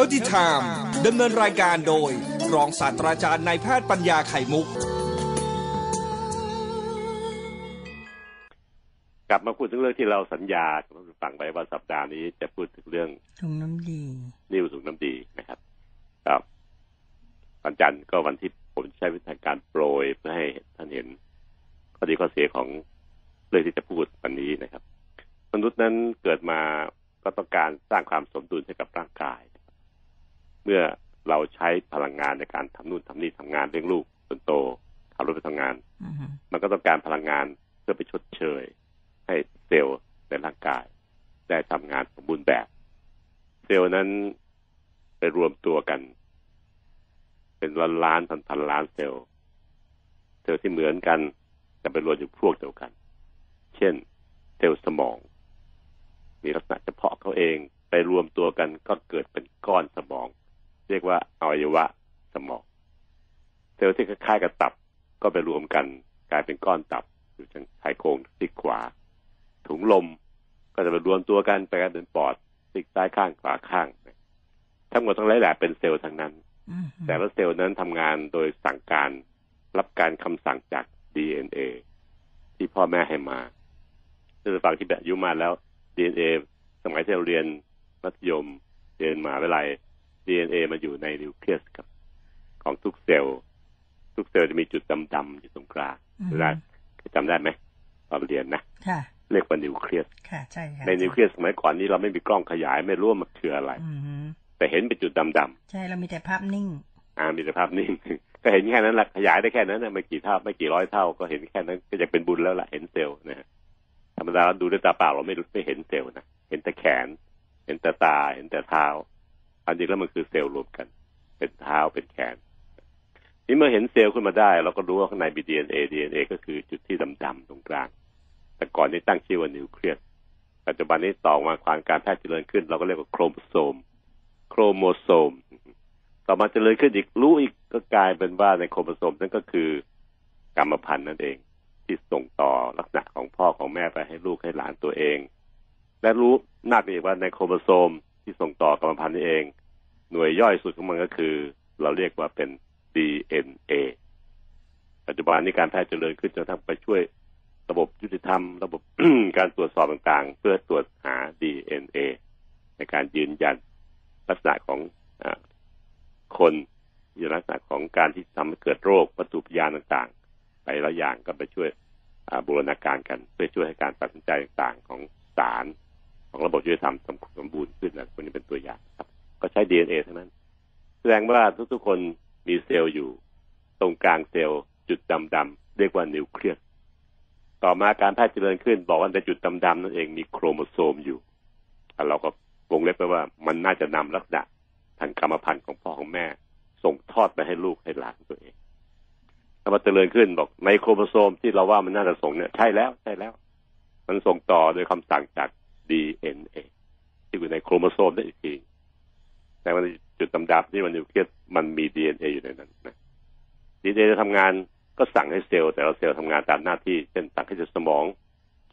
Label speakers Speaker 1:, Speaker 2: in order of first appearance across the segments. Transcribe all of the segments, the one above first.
Speaker 1: Healthy Time ดำเนินรายการโดย รองศาสตราจารย์นายแพทย์ปัญญาไข่มุก
Speaker 2: กลับมาพูดถึงเรื่องที่เราสัญญากับท่านผู้ฟังไว้ว่าสัปดาห์นี้จะพูดถึงเรื่อง
Speaker 3: ถุงน้ำดี
Speaker 2: นิ้วสูงน้ำดีนะครับ ครับวันจันทร์ก็วันที่ผมใช้วิธีการโปรยเพื่อให้ท่านเห็นข้อดีข้อเสียของเรื่องที่จะพูดวันนี้นะครับ มนุษย์นั้นเกิดมาก็ต้องการสร้างความสมดุลให้กับร่างกายนะครับ เมื่อเราใช้พลังงานในการทำนู่นทำนี่ทำงานเลี้ยงลูกจนโตขับรถไปทำงาน
Speaker 3: อือฮึ
Speaker 2: มันก็ต้องการพลังงานเพื่อไปชดเชย ให้เซลล์ในร่างกาย ได้ทำงานสมบูรณ์แบบ เซลล์นั้นไปรวมตัวกัน เป็นล้านล้านพันพันล้านเซลล์เซลล์ที่เหมือนกันจะไปรวมอยู่พวกเดียวกัน เช่น เซลล์สมอง มีลักษณะเฉพาะเขาเองไปรวมตัวกันก็เกิดเป็นก้อนสมอง เรียกว่าอวัยวะสมองเซลล์ที่คล้ายๆกับตับก็ไปรวมกันกลายเป็นก้อนตับอยู่ทางชายโครงซีกขวา ถุงลมก็จะไปรวมตัวกันไปกันเป็นปอดซีกซ้ายข้างขวาข้าง ทั้งหมดทั้งหลายแหละเป็นเซลล์ทั้งนั้น
Speaker 3: อือฮึ
Speaker 2: แต่ละเซลล์นั้นทำงานโดยสั่งการรับการคำสั่งจาก DNA ที่พ่อแม่ให้มาซึ่งฝั่งที่แบบอายุมาแล้ว DNA สมัยที่เราเรียนมัธยมเรียนมหาวิทยาลัย DNA มันอยู่ในนิวเคลียสครับ ของทุกเซลล์ ทุกเซลล์จะมีจุดดำๆอยู่ตรงกลาง
Speaker 3: อือฮึ
Speaker 2: เวลาจำได้ไหมตอนเรียนนะ
Speaker 3: ค่ะ
Speaker 2: เรียกว่านิวเคลียส
Speaker 3: ค่ะใช่ค่ะ
Speaker 2: ในนิวเคลียสสมัยก่อนนี้เราไม่มีกล้องขยายไม่รู้ว่ามันคืออะไร
Speaker 3: อือฮึ
Speaker 2: แต่เห็นเป็นจุดดำๆ
Speaker 3: ใช่เรามีแต่ภาพนิ่ง
Speaker 2: อ่ามีแต่ภาพนิ่งก็เห็นแค่นั้นแหละขยายได้แค่นั้นนะไม่กี่เท่าไม่กี่ร้อยเท่าก็เห็นแค่นั้นก็จะเป็นบุญแล้วล่ะเห็นเซลล์นะฮะธรรมดาเราดูด้วยตาเปล่าเราไม่รู้ไม่เห็นเซลล์นะเห็นแต่แขน เห็นแต่ตาเห็นแต่เท้า อันจริงแล้วมันคือเซลล์รวมกัน เป็นเท้าเป็นแขนนี่เมื่อเห็นเซลล์ขึ้นมาได้ เราก็รู้ว่าข้างในมี DNA DNA ก็คือจุดที่ดำๆตรงกลาง แต่ก่อนนี้ตั้งชื่อว่านิวเคลียสปัจจุบันนี้ต่อมาความการแพทย์เจริญขึ้น เราก็เรียกว่าโครโมโซม โครโมโซม ต่อมาเจริญขึ้นอีกรู้อีกก็กลายเป็นว่าในโครโมโซมนั่นก็คือกรรมพันธุ์นั่นเองที่ส่งต่อลักษณะของพ่อของแม่ไปให้ลูกให้หลานตัวเอง และรู้นักอีกว่าในโครโมโซม ที่ส่งต่อกรรมพันธุ์นี่เอง หน่วยย่อยสุดของมันก็คือ เราเรียกว่าเป็น DNA ปัจจุบันนี้การแพทย์เจริญขึ้นจนทั้งไปช่วยระบบยุติธรรม ระบบการตรวจสอบต่างๆ เพื่อตรวจหา DNA ในการยืนยันลักษณะของอคนในลักษณะของการที่ทำให้เกิดโรควัตถุพยานต่างๆ ไปละอย่างก็ไปช่วยบูรณาการกันเพื่อช่วยให้การตัดสินใจต่างๆของศาล ของระบบยุติธรรมสมบูรณ์ขึ้นนะคนนี้เป็นตัวอย่างครับ ก็ใช้ DNA ทั้งนั้น แสดงว่าทุกๆคนมีเซลล์อยู่ ตรงกลางเซลล์จุดดำๆเรียกว่านิวเคลียสต่อมาการแพทย์เจริญขึ้น บอกว่าในจุดดำๆนั่นเองมีโครโมโซมอยู่อะเราก็วงเล็บไปว่ามันน่าจะนำลักษณะทางกรรมพันธุ์ของพ่อของแม่ ส่งทอดไปให้ลูกให้หลานตัวเองต่อมาเจริญขึ้นบอกในโครโมโซมที่เราว่ามันน่าจะส่งเนี่ยใช่แล้วใช่แล้ว มันส่งต่อโดยคำสั่งจาก DNA ที่อยู่ในโครโมโซมได้อีกทีแต่มันจุดดำๆที่มันนิวเคลียสมันมี DNA อยู่ในนั้นนะ DNA จะทำงานก็สั่งให้เซลล์แต่ละเซลล์ทำงานตามหน้าที่ เช่นสั่งให้เซลล์สมอง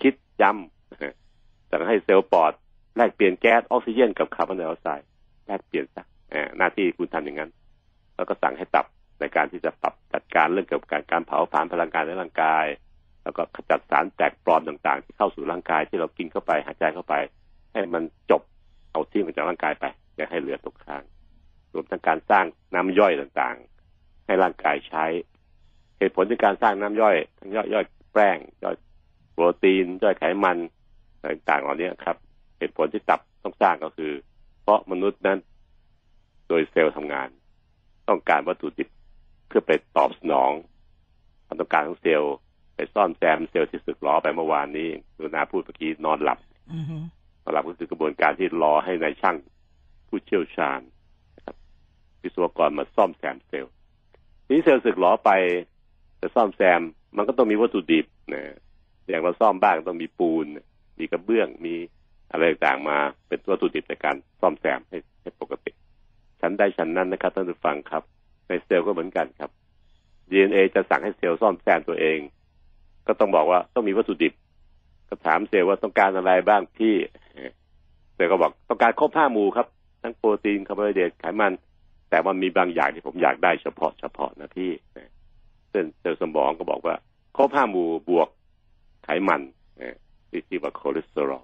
Speaker 2: คิดจำสั่งให้เซลล์ปอดแลกเปลี่ยนแก๊สออกซิเจนกับคาร์บอนไดออกไซด์แลกเปลี่ยนซะหน้าที่คุณทำอย่างนั้น แล้วก็สั่งให้ตับในการที่จะปรับจัดการเรื่องเกี่ยวกับการการเผาผลาญพลังงานในร่างกาย แล้วก็ขจัดสารแปลกปลอมต่างๆ ที่เข้าสู่ร่างกายที่เรากินเข้าไปหายใจเข้าไป ให้มันจบเอาทิ้งออกจากร่างกายไปอย่าให้เหลือตกค้าง รวมทั้งการสร้างน้ำย่อยต่างๆ ให้ร่างกายใช้ เหตุผลในการสร้างน้ำย่อยทั้งย่อยย่อยแป้งย่อยโปรตีนย่อยไขมันต่างๆเหล่านี้ครับ เหตุผลที่ตับต้องสร้างก็คือ เพราะมนุษย์นั้น โดยเซลล์ทำงาน ต้องการวัตถุดิบเพื่อไปตอบสนองความต้องการของเซลล์ ไปซ่อมแซมเซลล์ที่สึกหรอไปเมื่อวานนี้ดูนาพูดเมื่อกี้นอนหลับ
Speaker 3: อือฮึ
Speaker 2: นอนหลับก็คือกระบวนการที่รอให้นายช่างผู้เชี่ยวชาญนะครับวิศวกรมาซ่อมแซมเซลล์ทีนี้เซลล์สึกหรอไปจะซ่อมแซม มันก็ต้องมีวัตถุดิบนะอย่างเราซ่อมบ้านต้องมีปูน มีกระเบื้องมีอะไรต่างๆมาเป็นวัตถุดิบในการซ่อมแซมให้ให้ปกติ ชั้นใดชั้นนั้นนะครับท่านผู้ฟังครับ ในเซลล์ก็เหมือนกันครับ DNA จะสั่งให้เซลล์ซ่อมแซมตัวเอง ก็ต้องบอกว่าต้องมีวัตถุดิบ ก็ถามเซลล์ว่าต้องการอะไรบ้างพี่เซลล์ก็บอกต้องการครบห้าหมู่ครับ ทั้งโปรตีนคาร์โบไฮเดรตไขมัน แต่ว่ามีบางอย่างที่ผมอยากได้เฉพาะเฉพาะนะพี่เส้นเซลล์สมองก็บอกว่าครบห้าหมู่บวกไขมันที่ที่ชื่อว่าคอเลสเตอรอล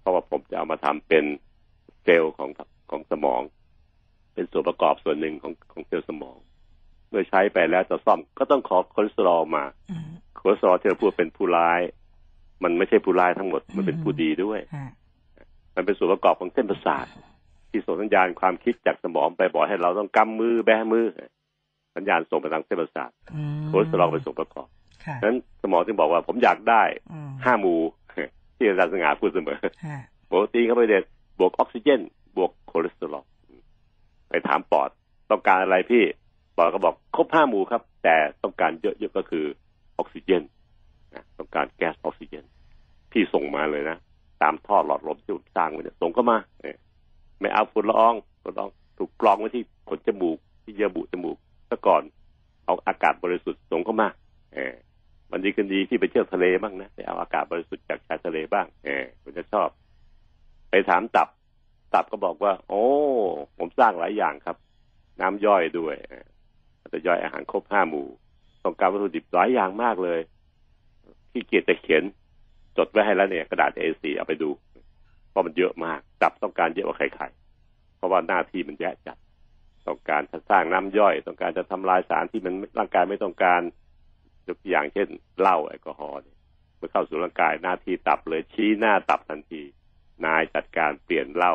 Speaker 2: เพราะว่าผมจะเอามาทำเป็นเซลล์ของของสมอง เป็นส่วนประกอบส่วนหนึ่งของของเซลล์สมอง เมื่อใช้ไปแล้วจะซ่อมก็ต้องขอคอเลสเตอรอลมา
Speaker 3: อืม
Speaker 2: คอเลสเตอรอลที่เราพูดเป็นผู้ร้าย มันไม่ใช่ผู้ร้ายทั้งหมด มันเป็นผู้ดีด้วย
Speaker 3: ฮะ
Speaker 2: มันเป็นส่วนประกอบของเส้นประสาท ที่ส่งสัญญาณความคิดจากสมองไปบอกให้เราต้องกำมือแบมือ สัญญาณส่งไปทางเส้นประสาท
Speaker 3: อืม
Speaker 2: คอเลสเตอรอลเป็นส่วนประกอบ
Speaker 3: ค่ะ
Speaker 2: นั้นสมองจึงบอกว่าผมอยากได้
Speaker 3: อืม
Speaker 2: ห้าหมู่ที่อาจารย์สง่าพูดเสมอ
Speaker 3: ฮะ
Speaker 2: โปรตีนคาร์โบไฮเดรตบวกออกซิเจน บวกคอเลสเตอรอลไปถามปอดต้องการอะไรพี่ปอดก็บอกครบห้าหมู่ครับ แต่ต้องการเยอะๆก็คือ ออกซิเจนนะต้องการแก๊สออกซิเจน พี่ส่งมาเลยนะ ตามท่อหลอดลมที่ผมสร้างไว้เนี่ยส่งเข้ามาเออไม่เอาฝุ่นละอองฝุ่นละอองถูกกรองไว้ที่ขนจมูก ที่เยื่อบุจมูกซะก่อนเอาอากาศบริสุทธิ์ส่งเข้ามาเออมันดีกันดีที่ไปเที่ยวทะเลบ้างนะไปเอาอากาศบริสุทธิ์จากชายทะเลบ้างเออคุณจะชอบ ไปถามตับ ตับก็บอกว่า โอ้ ผมสร้างหลายอย่างครับ น้ำย่อยด้วยออจะย่อยอาหารครบห้าหมู่ องการวัตถุดิบหลายอย่างมากเลยที่เกียจจะเขียนจดไว้ให้แล้วเนี่ยกระดาษ A4 เอาไปดูเพราะมันเยอะมากตับต้องการเยอะกว่าใครๆเพราะว่าหน้าที่มันแยะจัดต้องการจะสร้างน้ำย่อย ต้องการจะทำลายสารที่มันร่างกายไม่ต้องการยกตัวอย่างเช่นเหล้าแอลกอฮอล์เนี่ยเมื่อเข้าสู่ร่างกายหน้าที่ตับเลยชี้หน้าตับทันที นายจัดการเปลี่ยนเหล้า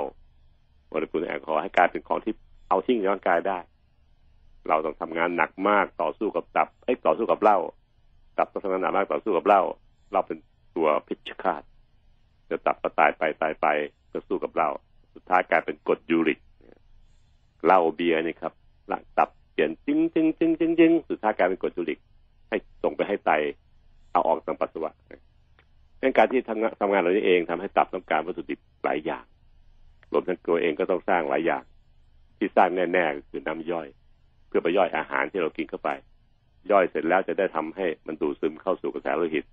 Speaker 2: โมเลกุลแอลกอฮอล์ให้กลายเป็นของที่เอาทิ้งในร่างกายได้ เราต้องทำงานหนักมากต่อสู้กับตับไอ้ต่อสู้กับเหล้าตับต้องทำงานหนักมากต่อสู้กับเหล้าเราเป็นตัวพิชคาตจะตับก็ตายไปตายไปก็สู้กับเหล้าสุดท้ายกลายเป็นกรดยูริกเหล้าเบียร์นี่ครับหลังตับเปลี่ยนจึงจึงจึงจึงจึงสุดท้ายกลายเป็นกรดยูริก ให้ส่งไปให้ไตเอาออกทางปัสสาวะดังการที่ทำงานทำงานเหล่านี้เองทำให้ตับต้องการวัตถุดิบหลายอย่างรวมทั้งตัวเองก็ต้องสร้างหลายอย่าง ที่สร้างแน่ๆก็คือน้ำย่อย พื่อไปย่อยอาหารที่เรากินเข้าไป ย่อยเสร็จแล้วจะได้ทำให้มันดูดซึมเข้าสู่กระแสโลหิต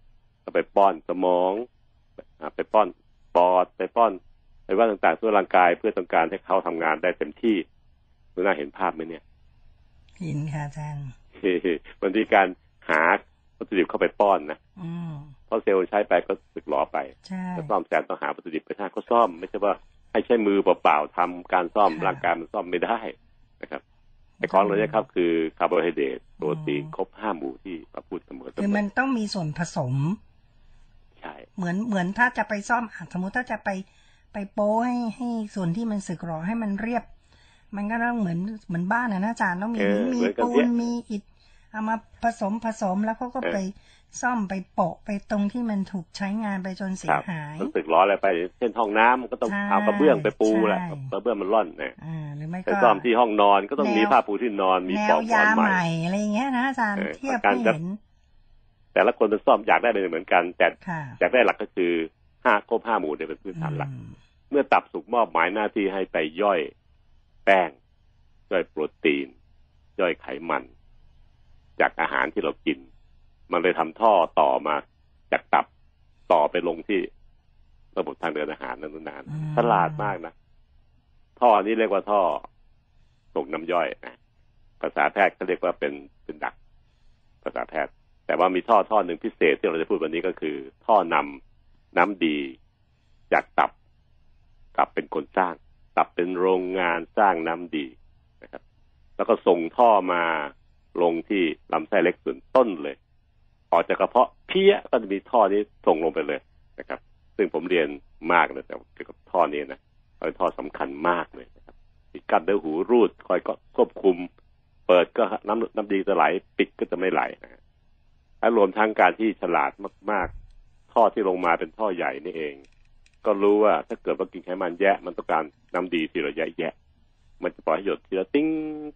Speaker 2: ก็ไปป้อนสมองอ่าไปป้อนปอดไปป้อนไปว่าต่างๆทั่วร่างกายเพื่อต้องการให้เขาทำงานได้เต็มที่คุณน่าเห็นภาพไหมเนี่ย
Speaker 3: เห็นค่ะอาจารย์
Speaker 2: มันมีการหาวัตถุดิบเข้าไปป้อนนะ
Speaker 3: อืม
Speaker 2: เพราะเซลล์ใช้ไปก็สึกหรอไป
Speaker 3: ใช่
Speaker 2: ถ้าซ่อมแซมต้องหาวัตถุดิบไปท่าก็ซ่อม ไม่ใช่ว่าให้ใช้มือเปล่าๆทำการซ่อม
Speaker 3: ค่ะ
Speaker 2: ร่างกายมันซ่อมไม่ได้นะครับ แต่ของเราเนี่ยครับคือคาร์โบไฮเดรตโปรตีนครบห้าหมู่ที่มาพูดเสมอ
Speaker 3: ค่ะอื
Speaker 2: ม
Speaker 3: มั
Speaker 2: น
Speaker 3: ต้องมีส่วนผสม
Speaker 2: ใช่
Speaker 3: เหมือนเหมือนถ้าจะไปซ่อมอะสมมติถ้าจะไปไปโปะให้ให้ส่วนที่มันสึกหรอให้มันเรียบ มันก็ต้องเหมือนเหมือนบ้านนะนะอาจารย์ต้องมี
Speaker 2: เออ
Speaker 3: มี
Speaker 2: เหมือนกับ
Speaker 3: ปูน
Speaker 2: เนี่ย
Speaker 3: มีอิฐเอามาผสมผสมแล้วเขาก็
Speaker 2: เออ
Speaker 3: ไป ซ่อมไปโปะไปตรงที่มันถูกใช้งานไปจนเสี
Speaker 2: ครับ
Speaker 3: หาย
Speaker 2: มันสึกหรออะไรไป เช่นห้องน้ำมันก็ต้อง
Speaker 3: ใช่
Speaker 2: เอากระเบื้องไปปูแหละ
Speaker 3: ใช่
Speaker 2: กระเบื้องมันร่อนนะ
Speaker 3: อ่าหรือไม่
Speaker 2: ไป
Speaker 3: ก็
Speaker 2: ซ่อมที่ห้องนอนก็ต้องมี
Speaker 3: แนว
Speaker 2: ผ้าปูที่นอนมี
Speaker 3: แน
Speaker 2: ปลอ
Speaker 3: ว
Speaker 2: กหมอยา
Speaker 3: น
Speaker 2: ให
Speaker 3: ให
Speaker 2: ม่
Speaker 3: ม่อะไรอย่างเงี้ยนะอาจารย์
Speaker 2: เออ
Speaker 3: เทียบ
Speaker 2: การ
Speaker 3: ให้
Speaker 2: จะ
Speaker 3: เห็น
Speaker 2: แต่ละคนเป็นซ่อมอยากได้เป็นเหมือนกัน แต่
Speaker 3: ค่ะ
Speaker 2: อยากได้หลักก็คือห้าครบห้าหมู่เนี่ยเป็นพื้นฐานหลัก
Speaker 3: อืม
Speaker 2: เมื่อตับสุกมอบหมายหน้าที่ให้ไปย่อยแป้งย่อยโปรตีน ย่อยไขมัน จากอาหารที่เรากิน มันเลยทำท่อต่อมาจากตับต่อไปลงที่ระบบทางเดินอาหารนั้นนาน
Speaker 3: อืม
Speaker 2: ฉลาดมากนะ ท่อนี้เรียกว่าท่อส่งน้ำย่อยนะภาษาแพทย์เขาเรียกว่าเป็นเป็นดัก ภาษาแพทย์ แต่ว่ามีท่อท่อหนึ่งพิเศษที่เราจะพูดวันนี้ก็คือ ท่อนำน้ำดีจากตับ ตับเป็นคนสร้าง ตับเป็นโรงงานสร้างน้ำดีนะครับ แล้วก็ส่งท่อมาลงที่ลำไส้เล็กส่วนต้นเลย ออกจากกระเพาะเพี้ยก็จะมีท่อนี้ส่งลงไปเลยนะครับ ซึ่งผมเรียนมากเลยแต่เกี่ยวกับท่อนี้นะเป็นท่อสำคัญมากเลยนะครับมีกั้นด้วยหูรูด คอยก็ควบคุม เปิดก็น้ำน้ำดีจะไหล ปิดก็จะไม่ไหลนะฮะรวมทั้งการที่ฉลาดมาก ๆ ท่อที่ลงมาเป็นท่อใหญ่นี่เอง ก็รู้ว่าถ้าเกิดว่ากินไขมันแยะ มันต้องการน้ำดีทีละแยะแยะ มันจะปล่อยให้หยดทีละติ้ง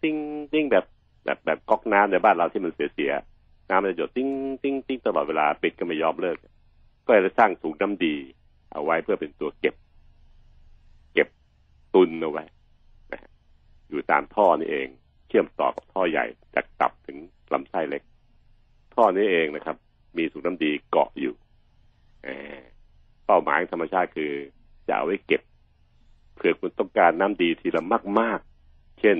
Speaker 2: ติ้งติ้งแบบแบบแบบก๊อกน้ำในบ้านเราที่มันเสียเสีย น้ำมันจะหยดติ้งติ้งติ้งตลอดเวลาปิดก็ไม่ยอมเลิก ก็เลยสร้างถุงน้ำดี เอาไว้เพื่อเป็นตัวเก็บ เก็บตุนเอาไว้นะอยู่ตามท่อนี่เอง เชื่อมต่อกับท่อใหญ่จากตับถึงลำไส้เล็ก ท่อนี้เองนะครับ มีถุงน้ำดีเกาะอยู่เป้าหมายธรรมชาติคือจะเอาไว้เก็บเผื่อคุณต้องการน้ำดีทีละมาก ๆ เช่น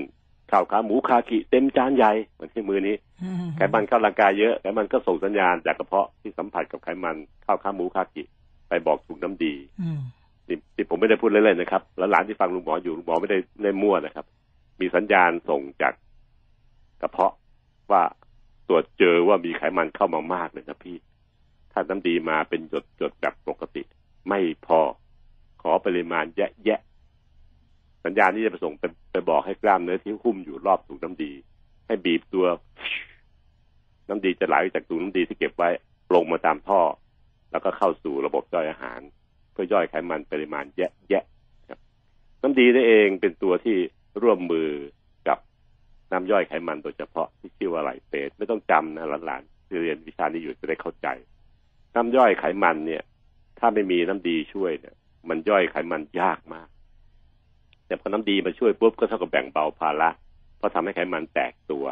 Speaker 2: ข้าวขาหมูคากิเต็มจานใหญ่เหมือนที่มือนี้
Speaker 3: อืม
Speaker 2: ไขมันเข้าร่างกายเยอะไขมันก็ส่งสัญญาณจากกระเพาะที่สัมผัสกับไขมันข้าวขาหมูคากิไปบอกถุงน้ำดี
Speaker 3: อืม
Speaker 2: นี่ที่ผมไม่ได้พูดเล่นๆนะครับ แล้วหลานที่ฟังลุงหมออยู่ลุงหมอไม่ได้ได้มั่วนะครับ มีสัญญาณส่งจากกระเพาะว่าตรวจเจอว่ามีไขมันเข้ามามากเลยนะพี่ ถ้าน้ำดีมาเป็นหยดหยดๆแบบปกติ ไม่พอ ขอปริมาณแยะแยะๆ สัญญาณนี้จะไปส่งไปไปบอกให้กล้ามเนื้อที่หุ้มอยู่รอบถุงน้ำดี ให้บีบตัว น้ำดีจะไหลจากถุงน้ำดีที่เก็บไว้ลงมาตามท่อ แล้วก็เข้าสู่ระบบย่อยอาหาร เพื่อย่อยไขมันปริมาณแยะแยะครับ น้ำดีนี่เองเป็นตัวที่ร่วมมือกับน้ำย่อยไขมันโดยเฉพาะที่ชื่อว่าไหลเปสไม่ต้องจำนะหลานๆที่เรียนวิชานี้อยู่จะได้เข้าใจ น้ำย่อยไขมันเนี่ย ถ้าไม่มีน้ำดีช่วยเนี่ย มันย่อยไขมันยากมาก แต่พอน้ำดีมาช่วยปุ๊บก็เท่ากับแบ่งเบาภาระเพราะทำให้ไขมันแตกตัว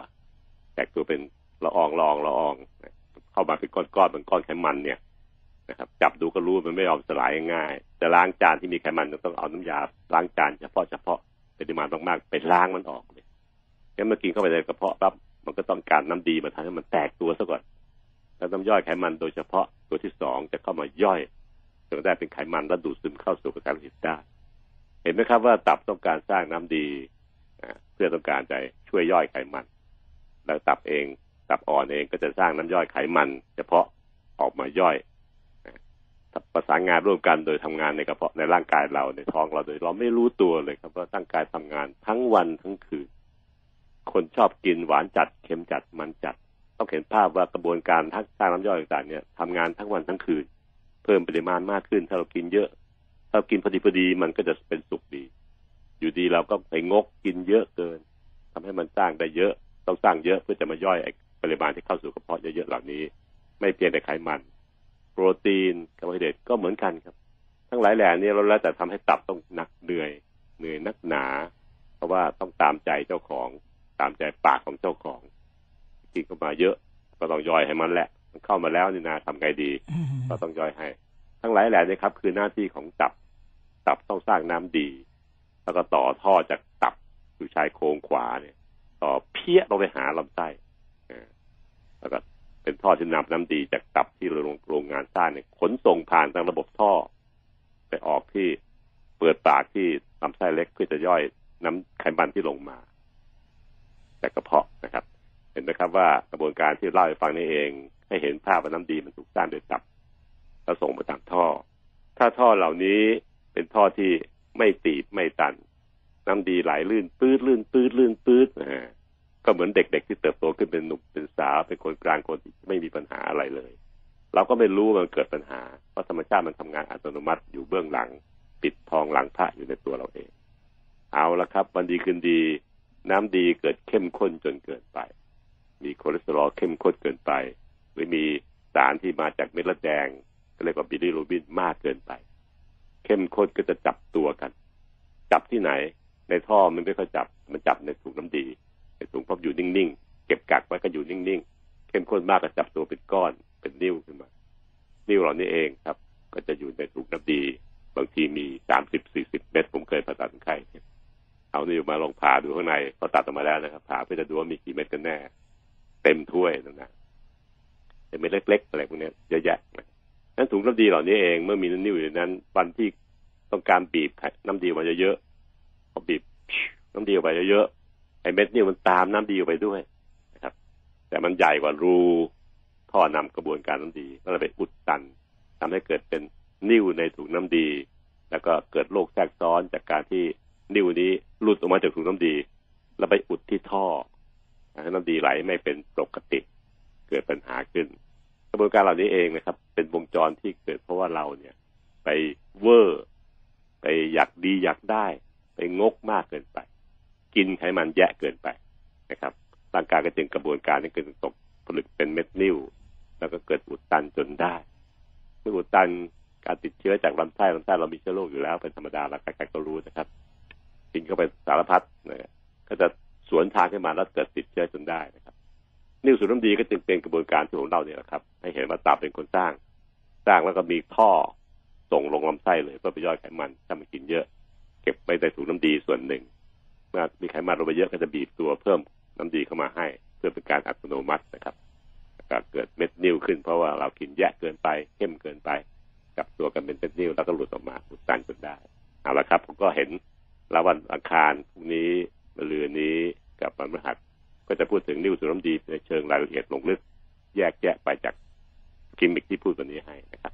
Speaker 2: แตกตัวเป็นละอองละอองละออง เข้ามาเป็นก้อนๆเป็นก้อนไขมันเนี่ยนะครับ จับดูก็รู้มันไม่ยอมสลายง่าย แต่ล้างจานที่มีไขมันต้องเอาน้ำยาล้างจานเฉพาะเฉพาะปริมาณมากๆไปล้างมันออกเลยงั้นเมื่อกินเข้าไปในกระเพาะปั๊บมันก็ต้องการน้ำดีมาทำให้มันแตกตัวซะก่อนแล้วน้ำย่อยไขมันโดยเฉพาะตัวที่สองจะเข้ามาย่อยจนได้เป็นไขมันแล้วดูดซึมเข้าสู่กระแสโลหิตได้ เห็นไหมครับว่าตับต้องการสร้างน้ำดีเพื่อต้องการจะช่วยย่อยไขมัน แล้วตับเองตับอ่อนเองก็จะสร้างน้ำย่อยไขมัน เฉพาะออกมาย่อยประสานงานร่วมกันโดยทำงานในกระเพาะในร่างกายเราในท้องเราโดยเราไม่รู้ตัวเลยครับว่าร่างกายทำงานทั้งวันทั้งคืน คนชอบกินหวานจัดเค็มจัดมันจัด ต้องเห็นภาพว่ากระบวนการทั้งสร้างน้ำย่อยต่างๆเนี่ยทำงานทั้งวันทั้งคืน เพิ่มปริมาณมากขึ้น ถ้าเรากินเยอะ ถ้าเรากินพอดีพอดีมันก็จะเป็นสุขดี อยู่ดีเราก็ไปงกกินเยอะเกินทำให้มันสร้างได้เยอะ ต้องสร้างเยอะเพื่อจะมาย่อยไอ้ปริมาณที่เข้าสู่กระเพาะเยอะๆเหล่านี้ ไม่เพียงแต่ไขมัน โปรตีนคาร์โบไฮเดรตก็เหมือนกันครับ ทั้งหลายแหล่นี้เราแล้วแต่ทำให้ตับต้องหนักเหนื่อยเหนื่อยนักหนา เพราะว่าต้องตามใจเจ้าของตามใจปากของเจ้าของกินเข้ามาเยอะก็ต้องย่อยให้มันแหละ มันเข้ามาแล้วนี่นาทำไงดี
Speaker 3: อืม
Speaker 2: ก็ต้องย่อยให้ ทั้งหลายแหล่นี้ครับ คือหน้าที่ของตับ ตับต้องสร้างน้ำดี แล้วก็ต่อท่อจากตับอยู่ชายโครงขวาเนี่ย ต่อเพี้ยลงไปหาลำไส้แล้วก็เป็นท่อที่นำน้ำดีจากตับที่โรงโรงงานสร้างเนี่ยขนส่งผ่านทางระบบท่อ ไปออกที่เปิดปากที่ลำไส้เล็กเพื่อจะย่อยน้ำไขมันที่ลงมาจากกระเพาะนะครับ เห็นไหมครับว่ากระบวนการที่เล่าให้ฟังนี่เอง ให้เห็นภาพว่าน้ำดีมันถูกสร้างโดยตับแล้วส่งไปตามท่อ ถ้าท่อเหล่านี้ เป็นท่อที่ไม่ตีบไม่ตัน น้ำดีไหลลื่นปื้ดลื่นปื้ดลื่นปื้ดนะฮะก็เหมือนเด็กๆที่เติบโตขึ้นเป็นหนุ่มเป็นสาวเป็นคนกลางคนที่ไม่มีปัญหาอะไรเลย เราก็ไม่รู้มันเกิดปัญหาเพราะธรรมชาติมันทำงานอัตโนมัติอยู่เบื้องหลัง ปิดทองหลังพระอยู่ในตัวเราเอง เอาละครับ วันดีคืนดี น้ำดีเกิดเข้มข้นจนเกินไป มีคอเลสเตอรอลเข้มข้นเกินไป หรือมีสารที่มาจากเม็ดเลือดแดงก็เรียกว่าบิลิรูบินมากเกินไป เข้มข้นก็จะจับตัวกัน จับที่ไหน ในท่อมันไม่ค่อยจับ มันจับในถุงน้ำดี ในถุงพออยู่นิ่งๆ เก็บกักไว้ก็อยู่นิ่งๆ เข้มข้นมากก็จับตัวเป็นก้อน เป็นนิ่วขึ้นมา นิ่วเหล่านี้เองครับ ก็จะอยู่ในถุงน้ำดี บางทีมีสามสิบสี่สิบเม็ดผมเคยผ่าตัดไข้เอานิ่วมาลองผ่าดูข้างในพอตัดออกมาแล้วนะครับ ผ่าเพื่อจะดูว่ามีกี่เม็ดกันแน่ เต็มถ้วยนั่นนะแต่เม็ดเล็กๆอะไรพวกนี้เยอะแยะนะ นั้นถุงน้ำดีเหล่านี้เองเมื่อมีนิ่วอยู่ในนั้น วันที่ต้องการบีบน้ำดีมาเยอะๆพอบีบน้ำดีออกไปเยอะๆไอ้เม็ดนิ่วมันตามน้ำดีออกไปด้วยนะครับ แต่มันใหญ่กว่ารูท่อนำกระบวนการน้ำดีก็เลยไปอุดตันทำให้เกิดเป็นนิ่วในถุงน้ำดี แล้วก็เกิดโรคแทรกซ้อนจากการที่นิ่วนี้หลุดออกมาจากถุงน้ำดี แล้วไปอุดที่ท่อให้น้ำดีไหลไม่เป็นปกติ เกิดปัญหาขึ้น ระบวนการเหล่านี้เองนะครับ เป็นวงจรที่เกิดเพราะว่าเราเนี่ย ไปเวอร์ ไปอยากดีอยากได้ ไปงกมากเกินไป กินไขมันแยะเกินไปนะครับร่างกายก็จึงกระบวนการนี้เกิดตกผลึกเป็นเม็ดนิ่วแล้วก็เกิดอุดตันจนได้เมื่ออุดตันการติดเชื้อจากลำไส้ลำไส้เรามีเชื้อโรคอยู่แล้วเป็นธรรมดาแล้วใครๆก็รู้นะครับกินเข้าไปสารพัดนะก็จะสวนทางขึ้นมาแล้วเกิดติดเชื้อจนได้นะครับ นิ่วสูบน้ำดีก็จึงเป็นกระบวนการที่ของเราเนี่ยแหละครับ ให้เห็นว่าตับเป็นคนสร้าง สร้างแล้วก็มีท่อส่งลงลำไส้เลยเพื่อไปย่อยไขมันถ้ามันกินเยอะ เก็บไว้ในถุงน้ำดีส่วนหนึ่งเมื่อมีไขมันลงไปเยอะก็จะบีบตัวเพิ่มน้ำดีเข้ามาให้ เพื่อเป็นการอัตโนมัตินะครับก็เกิดเม็ดนิ่วขึ้นเพราะว่าเรากินแยะเกินไปเข้มเกินไปกับตัวกันเป็นเม็ดนิ่วแล้วก็หลุดออกมาอุดตันจนได้เอาละครับผมก็เห็นแล้ววันอังคารพรุ่งนี้มะรืนนี้กับวันพฤหัส ก็จะพูดถึงนิวสูน้ำดีในเชิงรายละเอียดลงลึก แยกแยะไปจากกิมมิคที่พูดวันนี้ให้นะครับ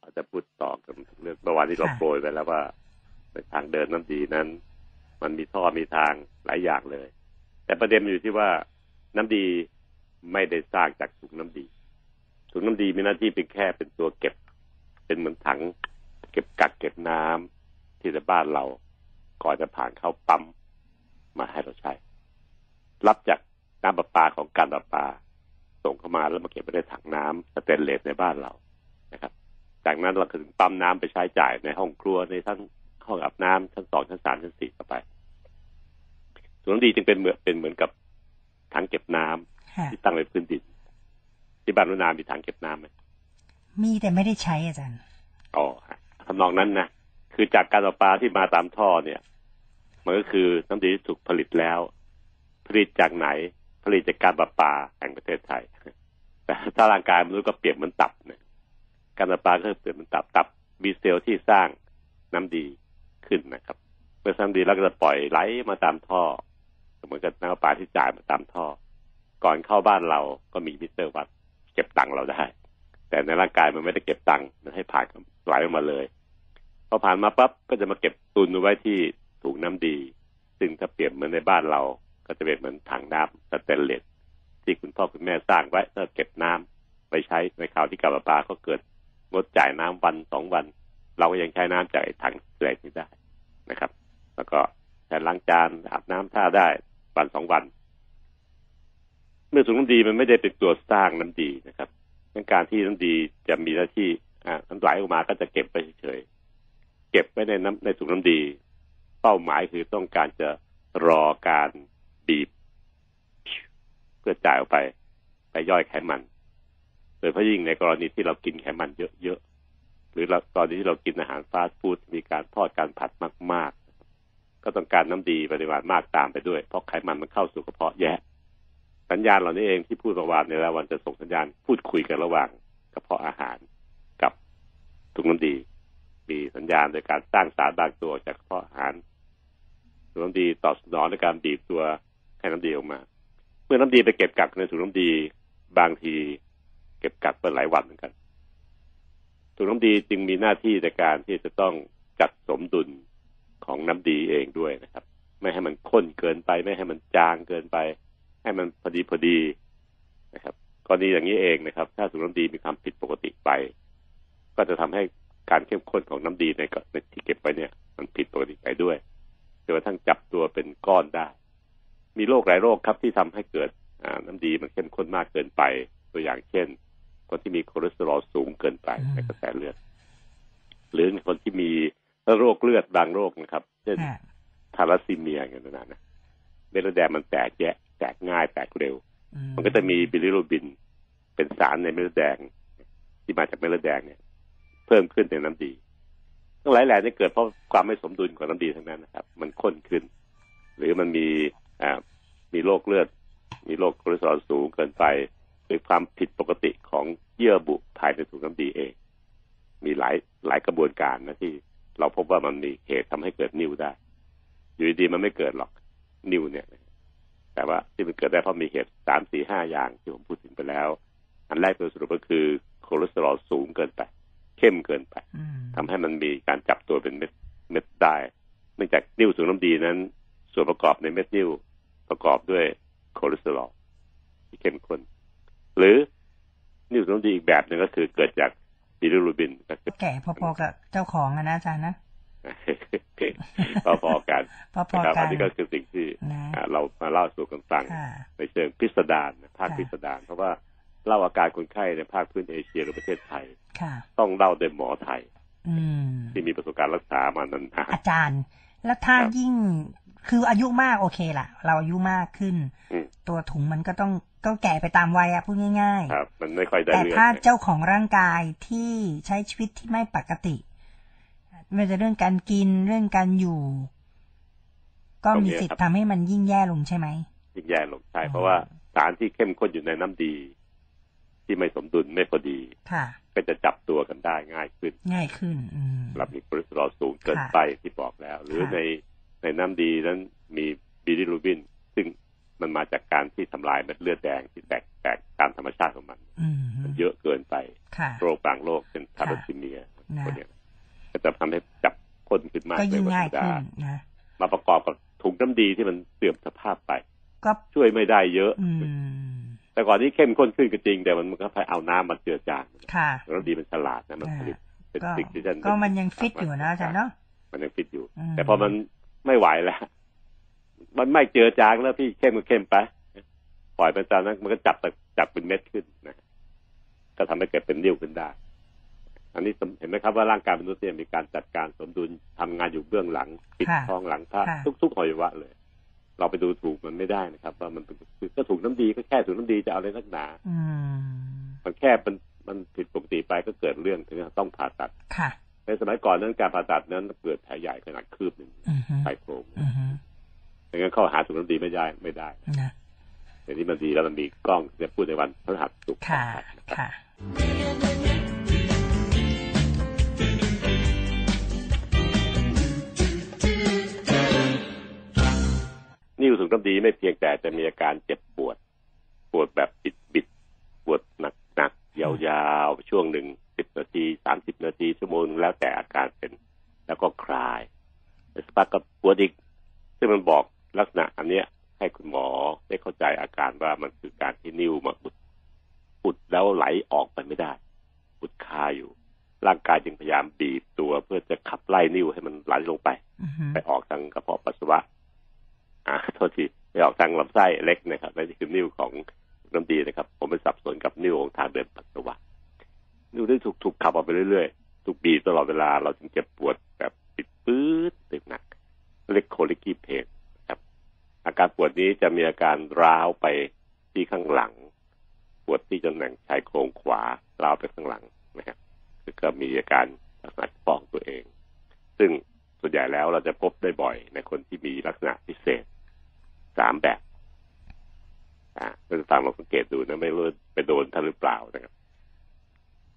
Speaker 2: เราจะพูดต่อกันเรื่องเมื่อวานที่เราโปรยไปแล้วว่าในทางเดินน้ำดีนั้น มันมีท่อมีทางหลายอย่างเลย แต่ประเด็นมันอยู่ที่ว่าน้ำดีไม่ได้สร้างจากถุงน้ำดี ถุงน้ำดีมีหน้าที่เป็นแค่เป็นตัวเก็บ เป็นเหมือนถัง เก็บกักเก็บน้ำที่ในบ้านเรา ก่อนจะผ่านเข้าปั๊มมาให้เราใช้ รับจากน้ำประปาของการประปา ส่งเข้ามาแล้วมาเก็บไว้ในถังน้ำสเตนเลสในบ้านเรานะครับ จากนั้นเราถึงปั๊มน้ำไปใช้จ่ายในห้องครัวในทั้งห้องอาบน้ำชั้นสองชั้นสามชั้นสี่ต่อไปส่วนน้ำดีจึงเป็นเหมือนเป็นเหมือนกับถังเก็บน้ำ
Speaker 3: ค่ะ
Speaker 2: ที่ตั้งไว้พื้นดิน ที่บ้านรุนามีถังเก็บน้ำไหม
Speaker 3: มีแต่ไม่ได้ใช้อาจารย์
Speaker 2: อ๋อฮะทำนองนั้นนะคือจากการประปาที่มาตามท่อเนี่ยมันก็คือน้ำดีที่ถูกผลิตแล้ว ผลิตจากไหน ผลิตจากการประปาแห่งประเทศไทยแต่ถ้าร่างกายมนุษย์ก็เปรียบเหมือนตับเนี่ยการประปาก็เปรียบเหมือนตับตับมีเซลล์ที่สร้างน้ำดีขึ้นนะครับ เมื่อสร้างน้ำดีแล้วก็จะปล่อยไหลมาตามท่อเหมือนกับน้ำประปาที่จ่ายมาตามท่อ ก่อนเข้าบ้านเราก็มีมิเตอร์วัดเก็บตังค์เราได้ แต่ในร่างกายมันไม่ได้เก็บตังค์มันให้ผ่านไหลออกมาเลยพอผ่านมาปั๊บก็จะมาเก็บตุนไว้ที่ถุงน้ำดี ซึ่งถ้าเปรียบเหมือนในบ้านเรา ก็จะเป็นเหมือนถังน้ำสแตนเลสที่คุณพ่อคุณแม่สร้างไว้เพื่อเก็บน้ำไปใช้ในคราวที่กับประปาก็เกิดงดจ่ายน้ำวันสองวัน เราก็ยังใช้น้ำจากถังแตนเลสนี้ได้นะครับ แล้วก็ใช้ล้างจานอาบน้ำท่าได้วันสองวัน เมื่อถุงน้ำดีมันไม่ได้เป็นตัวสร้างน้ำดีนะครับดังการที่น้ำดีจะมีหน้าที่อ่าน้ำไหลออกมาก็จะเก็บไปเฉยเก็บไว้ในน้ำในถุงน้ำดี เป้าหมายคือต้องการจะรอการบีบ เพื่อจ่ายออกไป ไปย่อยไขมันโดยเฉพาะยิ่งในกรณีที่เรากินไขมันเยอะๆหรือเราตอนนี้ที่เรากินอาหารฟาสต์ฟู้ดมีการทอดการผัดมาก ๆ ก็ต้องการน้ำดีปริมาณมากตามไปด้วย เพราะไขมันมันเข้าสู่กระเพาะแย่ สัญญาณเหล่านี้เองที่พูดเมื่อวานในล้ววันจะส่งสัญญาณพูดคุยกันระหว่างกระเพาะอาหารกับถุงน้ำดี มีสัญญาณโดยการสร้างสารบางตัวจากกระเพาะอาหารถุงน้ำดีตอบสนองในการบีบตัวให้น้ำดีออกมา เมื่อน้ำดีไปเก็บกักในถุงน้ำดีบางที เก็บกักเป็นหลายวันเหมือนกันถุงน้ำดีจึงมีหน้าที่ในการที่จะต้องจัดสมดุลของน้ำดีเองด้วยนะครับ ไม่ให้มันข้นเกินไป ไม่ให้มันจางเกินไป ให้มันพอดีพอดีนะครับกรณีอย่างนี้เองนะครับ ถ้าถุงน้ำดีมีความผิดปกติไป ก็จะทำให้การเข้มข้นของน้ำดีในกในที่เก็บไว้เนี่ย มันผิดปกติไปด้วยจนกระทั่งจับตัวเป็นก้อนได้ มีโรคหลายโรคครับที่ทำให้เกิดอ่าน้ำดีมันเข้มข้นมากเกินไป ตัวอย่างเช่น คนที่มีคอเลสเตอรอลสูงเกินไป
Speaker 3: อืม
Speaker 2: ในกระแสเลือด หรือคนที่มีโรคเลือดบางโรคนะครับ เช่น
Speaker 3: ค่ะ
Speaker 2: ทาลัสซีเมียอย่างนั้นนะ เม็ดเลือดแดงมันแตกเยอะแตกง่ายแตกเร็ว
Speaker 3: อื
Speaker 2: มมันก็จะมีบิลิรูบิน เป็นสารในเม็ดเลือดแดง ที่มาจากเม็ดเลือดแดงเนี่ย เพิ่มขึ้นในน้ำดี ทั้งหลายแหล่นี่เกิดเพราะความไม่สมดุลของน้ำดีทั้งนั้นนะครับ มันข้นขึ้น หรือมันมีอ่ามีโรคเลือด มีโรคคอเลสเตอรอลสูงเกินไปหรือความผิดปกติของเยื่อบุภายในถุงน้ำดีเอง มีหลายหลายกระบวนการนะที่เราพบว่ามันมีเหตุทำให้เกิดนิ่วได้ อยู่ดีๆมันไม่เกิดหรอก นิ่วเนี่ย แต่ว่าที่มันเกิดได้เพราะมีเหตุสามสี่ห้าอย่างที่ผมพูดถึงไปแล้ว อันแรกโดยสรุปก็คือคอเลสเตอรอลสูงเกินไป เข้มเกินไป
Speaker 3: อืม
Speaker 2: ทำให้มันมีการจับตัวเป็นเม็ดเม็ดได้ เนื่องจากนิ่วถุงน้ำดีนั้น ส่วนประกอบในเม็ดนิ่วประกอบด้วยคอเลสเตอรอลที่เข้มข้นหรือนิ่วถุงน้ำดีอีกแบบหนึ่งก็คือเกิดจากบิลิรูบินก็คือ
Speaker 3: แก่พอๆกับเจ้าของอะนะอาจารย์นะ
Speaker 2: พอๆกัน
Speaker 3: พอๆกั
Speaker 2: นนะครับอั
Speaker 3: น
Speaker 2: นี้ก็คือสิ่งที่
Speaker 3: นะ
Speaker 2: อ่าเรามาเล่าสู่กันฟัง
Speaker 3: ค่ะ
Speaker 2: ในเชิงพิสดารนะภาค
Speaker 3: ค่ะ
Speaker 2: พิสดารเพราะว่าเล่าอาการคนไข้ในภาคพื้นเอเชียหรือประเทศไทย
Speaker 3: ค่ะ
Speaker 2: ต้องเล่าโดยหมอไทย
Speaker 3: อืม
Speaker 2: ที่มีประสบการณ์รักษามานาน
Speaker 3: อาจารย์ แล้วถ้า
Speaker 2: ครับ
Speaker 3: ยิ่งคืออายุมากโอเคล่ะ เราอายุมากขึ้น
Speaker 2: อืม
Speaker 3: ตัวถุงมันก็ต้องก็แก่ไปตามวัยอะพูดง่าย
Speaker 2: ครับมันไม่ค่อย
Speaker 3: ๆ
Speaker 2: ได้
Speaker 3: แต่
Speaker 2: เรื่อง
Speaker 3: ถ้าเจ้าของร่างกายที่ใช้ชีวิตที่ไม่ปกติ ไม่ว่าจะเรื่องการกินเรื่องการอยู่ ก็มีสิทธิ์ทำให้มันยิ่งแย่ลงใช่ไหม
Speaker 2: ยิ่งแย่ลงใช่
Speaker 3: อ๋อ
Speaker 2: เพราะว่าสารที่เข้มข้นอยู่ในน้ำดี ที่ไม่สมดุลไม่พอดี
Speaker 3: ค่ะ
Speaker 2: ก็จะจับตัวกันได้ง่ายขึ้น
Speaker 3: ง่ายขึ้นอืม
Speaker 2: เรามีคอเลสเตอรอลสูงเกิน
Speaker 3: ค่ะ
Speaker 2: ไปที่บอกแล้ว หรือ
Speaker 3: ค่ะ
Speaker 2: ในในน้ำดีนั้นมีบิลิรูบิน ซึ่งมันมาจากการที่ทำลายเม็ดเลือดแดงที่แตกแตกตามธรรมชาติของมัน
Speaker 3: อืม
Speaker 2: มันเยอะอะเกินไป
Speaker 3: ค่ะ
Speaker 2: โรคบางโรคเช่นทาลัสซีเมีย
Speaker 3: นะ
Speaker 2: พวกเนี้ย ก็จะทำให้จับข้นขึ้นมาก
Speaker 3: ก็ยิ่ง
Speaker 2: กว่
Speaker 3: ง่าย
Speaker 2: ธรรม
Speaker 3: ขึ้
Speaker 2: ด
Speaker 3: นนะ
Speaker 2: มาประกอบกับถุงน้ำดีที่มันเสื่อมสภาพไป
Speaker 3: ก็
Speaker 2: ช่วยไม่ได้เยอะ
Speaker 3: อืม
Speaker 2: แต่ก่อนนี้เข้มข้นขึ้นก็จริง แต่มันก็ไปเอาน้ำมาเจือจาง
Speaker 3: ค่ะ
Speaker 2: แล้วดีมันฉลาดนะมันผลิตเป็น
Speaker 3: ก็
Speaker 2: สิ่งที่ฉัน
Speaker 3: ก็มันยังฟิตอยู่นะอาจารย์เนาะ
Speaker 2: มันยังฟิตอยู่
Speaker 3: อืม
Speaker 2: แต่พอมันไม่ไหวแล้วมันไม่เจือจางแล้วพี่เข้มก็เข้มไปปล่อยไปตามนั้นมันก็จับจับเป็นเม็ดขึ้นนะก็ทำให้เกิดเป็นนิ่วขึ้นได้ อันนี้เห็นไหมครับว่าร่างกายมนุษย์เนี่ยมีการจัดการสมดุลทำงานอยู่เบื้องหลัง ปิด
Speaker 3: ค่ะ
Speaker 2: ท้องหลังพระ
Speaker 3: ค่ะ
Speaker 2: ทุกๆอวัยวะเลย เราไปดูถูกมันไม่ได้นะครับ ว่ามันเป็นคือก็ถูกน้ำดีก็แค่ถูกน้ำดีจะเอาอะไรนักหนา
Speaker 3: อืม
Speaker 2: มันแค่มันมันผิดปกติไปก็เกิดเรื่องถึงจะต้องผ่าตัด
Speaker 3: ค่ะ
Speaker 2: ในสมัยก่อนนั้นการผ่าตัดนั้นเกิดแผลใหญ่ขนาดคืบหนึ่ง
Speaker 3: อือฮึ
Speaker 2: ชายโครง
Speaker 3: อือฮึ
Speaker 2: ดังนั้นเข้าหาถูกน้ำดีไม่ได้ไม่ได้
Speaker 3: นะ
Speaker 2: แต่นี่มันดีแล้วมันมีกล้องจะพูดในวันพฤหัสศุกร์
Speaker 3: ค่ะ
Speaker 2: นะครับ
Speaker 3: ค่ะ
Speaker 2: นิ่วถูกน้ำดีไม่เพียงแต่จะมีอาการเจ็บปวด ปวดแบบบิดบิดๆปวดหนักหนักๆยาวๆ ช่วงหนึ่งสิบนาทีสามสิบนาทีชั่วโมงหนึ่งแล้วแต่อาการเป็น แล้วก็คลายแต่สักพักก็ปวดอีก ซึ่งมันบอกลักษณะอันเนี้ย ให้คุณหมอได้เข้าใจอาการว่ามันคือการที่นิ่วมาอุดอุดแล้วไหลออกไปไม่ได้ อุดคาอยู่ร่างกายจึงพยายามบีบตัวเพื่อจะขับไล่นิ่วให้มันไหลลงไป
Speaker 3: อือฮึ
Speaker 2: ไปออกทางกระเพาะปัสสาวะ อ่าโทษทีไปออกทางลำไส้เล็กนะครับนั่นคือนิ้วของน้ำดีนะครับ ผมไปสับสนกับนิ้วของทางเดินปัสสาวะนิ้วได้ถูกถูกขับออกไปเรื่อยๆถูกบีบตลอดเวลาเราจึงเจ็บปวดแบบปิดปื๊ดตึงหนักเรียกโคลิกีเพนครับ อาการปวดนี้จะมีอาการร้าวไปที่ข้างหลัง ปวดที่ตำแหน่งชายโครงขวาร้าวไปข้างหลังนะครับแล้วก็มีอาการลักษณะเฉพาะของตัวเอง ซึ่งส่วนใหญ่แล้วเราจะพบได้บ่อยในคนที่มีลักษณะพิเศษ สามแบบอ่าก็จะตามลองสังเกตดูนะไม่รู้ไปโดนท่านหรือเปล่านะครับ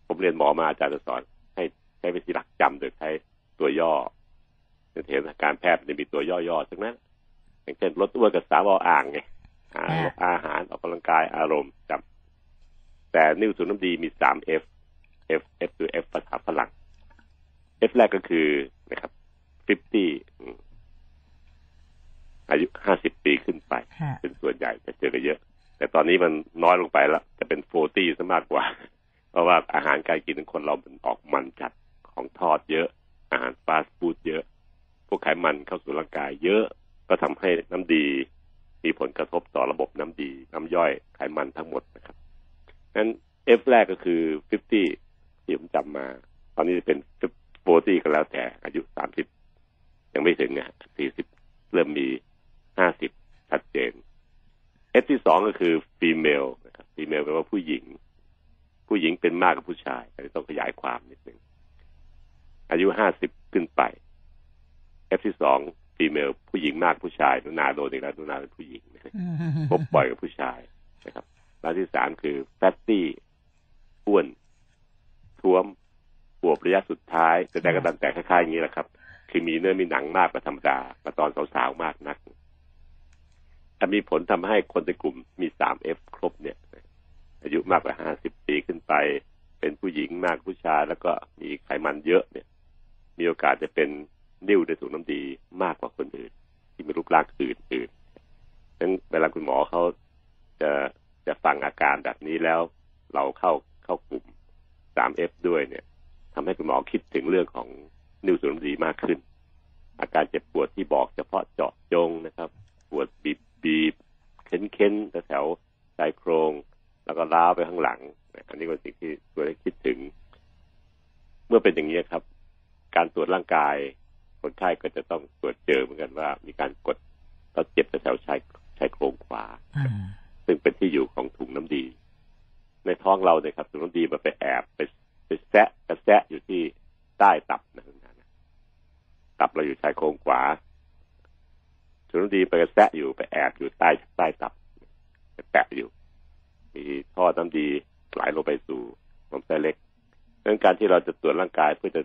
Speaker 2: ผมเรียนหมอมาอาจารย์จะสอนให้ใช้วิธีหลักจำโดยใช้ตัวย่อในเทศการแพทย์จะมีตัวย่อๆทั้งนั้น อย่างเช่นลดอ้วนกับสาวอ่างไงอาอาหารออกกำลังกายอารมณ์จำแต่นิ้วสูงน้ำดีมีสาม F F F คือ F ภาษาฝรั่ง F แรกก็คือนะครับ50 อืมอายุ50ปีขึ้นไป
Speaker 3: ฮะ
Speaker 2: เป็นส่วนใหญ่จะเจอกันเยอะ แต่ตอนนี้มันน้อยลงไปแล้วจะเป็นโฟตี้ซะมากกว่า เพราะว่าอาหารการกินของคนเรามันออกมันจัดของทอดเยอะ อาหารฟาสต์ฟู้ดเยอะ พวกไขมันเข้าสู่ร่างกายเยอะก็ทำให้น้ำดีมีผลกระทบต่อระบบน้ำดี น้ำย่อยไขมันทั้งหมดนะครับงั้น F แรกก็คือ 50 ที่ผมจำมา ตอนนี้จะเป็น40ก็แล้วแต่อายุ 30 ยังไม่ถึงอะ40 เริ่มมี 50ชัดเจน F ที่สองก็คือ female นะครับ female แปลว่าผู้หญิง ผู้หญิงเป็นมากกว่าผู้ชายอันนี้ต้องขยายความนิดนึงอายุ50ขึ้นไป F ที่สอง female ผู้หญิงมากผู้ชายนุนาโดนอีกแล้วนุนาเป็นผู้หญิงพบบ่อยกับผู้ชายนะครับรายที่สามคือ fatty อ้วนท้วมปวบระยะสุดท้ายแต่ก็ตั้งแต่คล้ายๆอย่างนี้แหละครับ คือมีเนื้อมีหนังมากกว่าธรรมดามาตอนสาวๆมากนัก ถ้ามีผลทำให้คนในกลุ่มมีสาม F ครบเนี่ย อายุมากกว่าห้าสิบปีขึ้นไป เป็นผู้หญิงมากผู้ชายแล้วก็มีไขมันเยอะเนี่ย มีโอกาสจะเป็นนิ่วในถุงน้ำดีมากกว่าคนอื่น ที่มีรูปร่างอื่นๆดังนั้นเวลาคุณหมอเขาจะจะฟังอาการแบบนี้แล้ว เราเข้าเข้ากลุ่ม 3F ด้วยเนี่ยทำให้คุณหมอคิดถึงเรื่องของนิ่วถุงน้ำดีมากขึ้น อาการเจ็บปวดที่บอกจาะจงนะครับ ปวดบีบบีบเค้นเค้นแถวๆชายโครง แล้ วก็ล้าวไปข้างหลัง อันนี้เป็นสิ่งที่ตัวได้คิดถึง เมื่อเป็นอย่างนี้ครับ การตรวจร่างกายคนไข้ก็จะต้องตรวจเจอเหมือนกันว่า มีการกดแล้วเจ็บแถวๆชายชายโครงขวา
Speaker 3: อืม
Speaker 2: ซึ่งเป็นที่อยู่ของถุงน้ำดี ในท้องเราเนี่ยครับถุงน้ำดีมันไปแอบไปไปแซะกระแซะอยู่ที่ใต้ตับนะตับเราอยู่ชายโครงขวาถุงน้ำดีไปกระแซะอยู่ไปแอบอยู่ใต้ใต้ตับไปแปะอยู่ มีท่อน้ำดีไหลลงไปสู่ลำไส้เล็กเรื่อง การที่เราจะตรวจร่างกายเพื่อจะ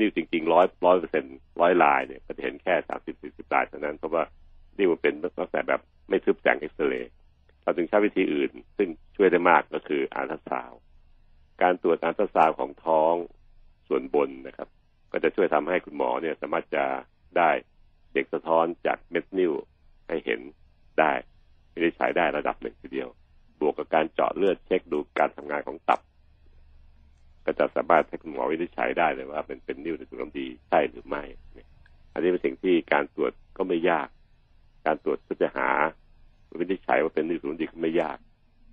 Speaker 2: นิ้วจริงๆร้อยร้อยเปอร์เซ็นร้อยลายเนี่ยก็จะเห็นแค่สามสิบสี่สิบลายเท่านั้นเพราะว่านิ้วมันเป็นลักษณะแบบไม่ทึบแสงเอ็กซเรย์เราถึงใช้วิธีอื่น ซึ่งช่วยได้มากก็คืออัลตราซาวการตรวจอัลตราซาวของท้องส่วนบนนะครับ ก็จะช่วยทำให้คุณหมอเนี่ยสามารถจะได้เด็กสะท้อนจากเม็ดนิ้วให้เห็นได้ไม่ได้ใช้ได้ระดับหนึ่งทีเดียว บวกกับการเจาะเลือดเช็คดูการทำงานของตับ ก็จะสามารถให้คุณหมอวินิจฉัยได้เลยว่าเป็นเป็นนิ้วในถุงลมดีใช่หรือไม่อันนี้เป็นสิ่งที่การตรวจก็ไม่ยาก การตรวจเพื่อจะหาวินิจฉัยว่าเป็นนิ้วถุงลมดีก็ไม่ยาก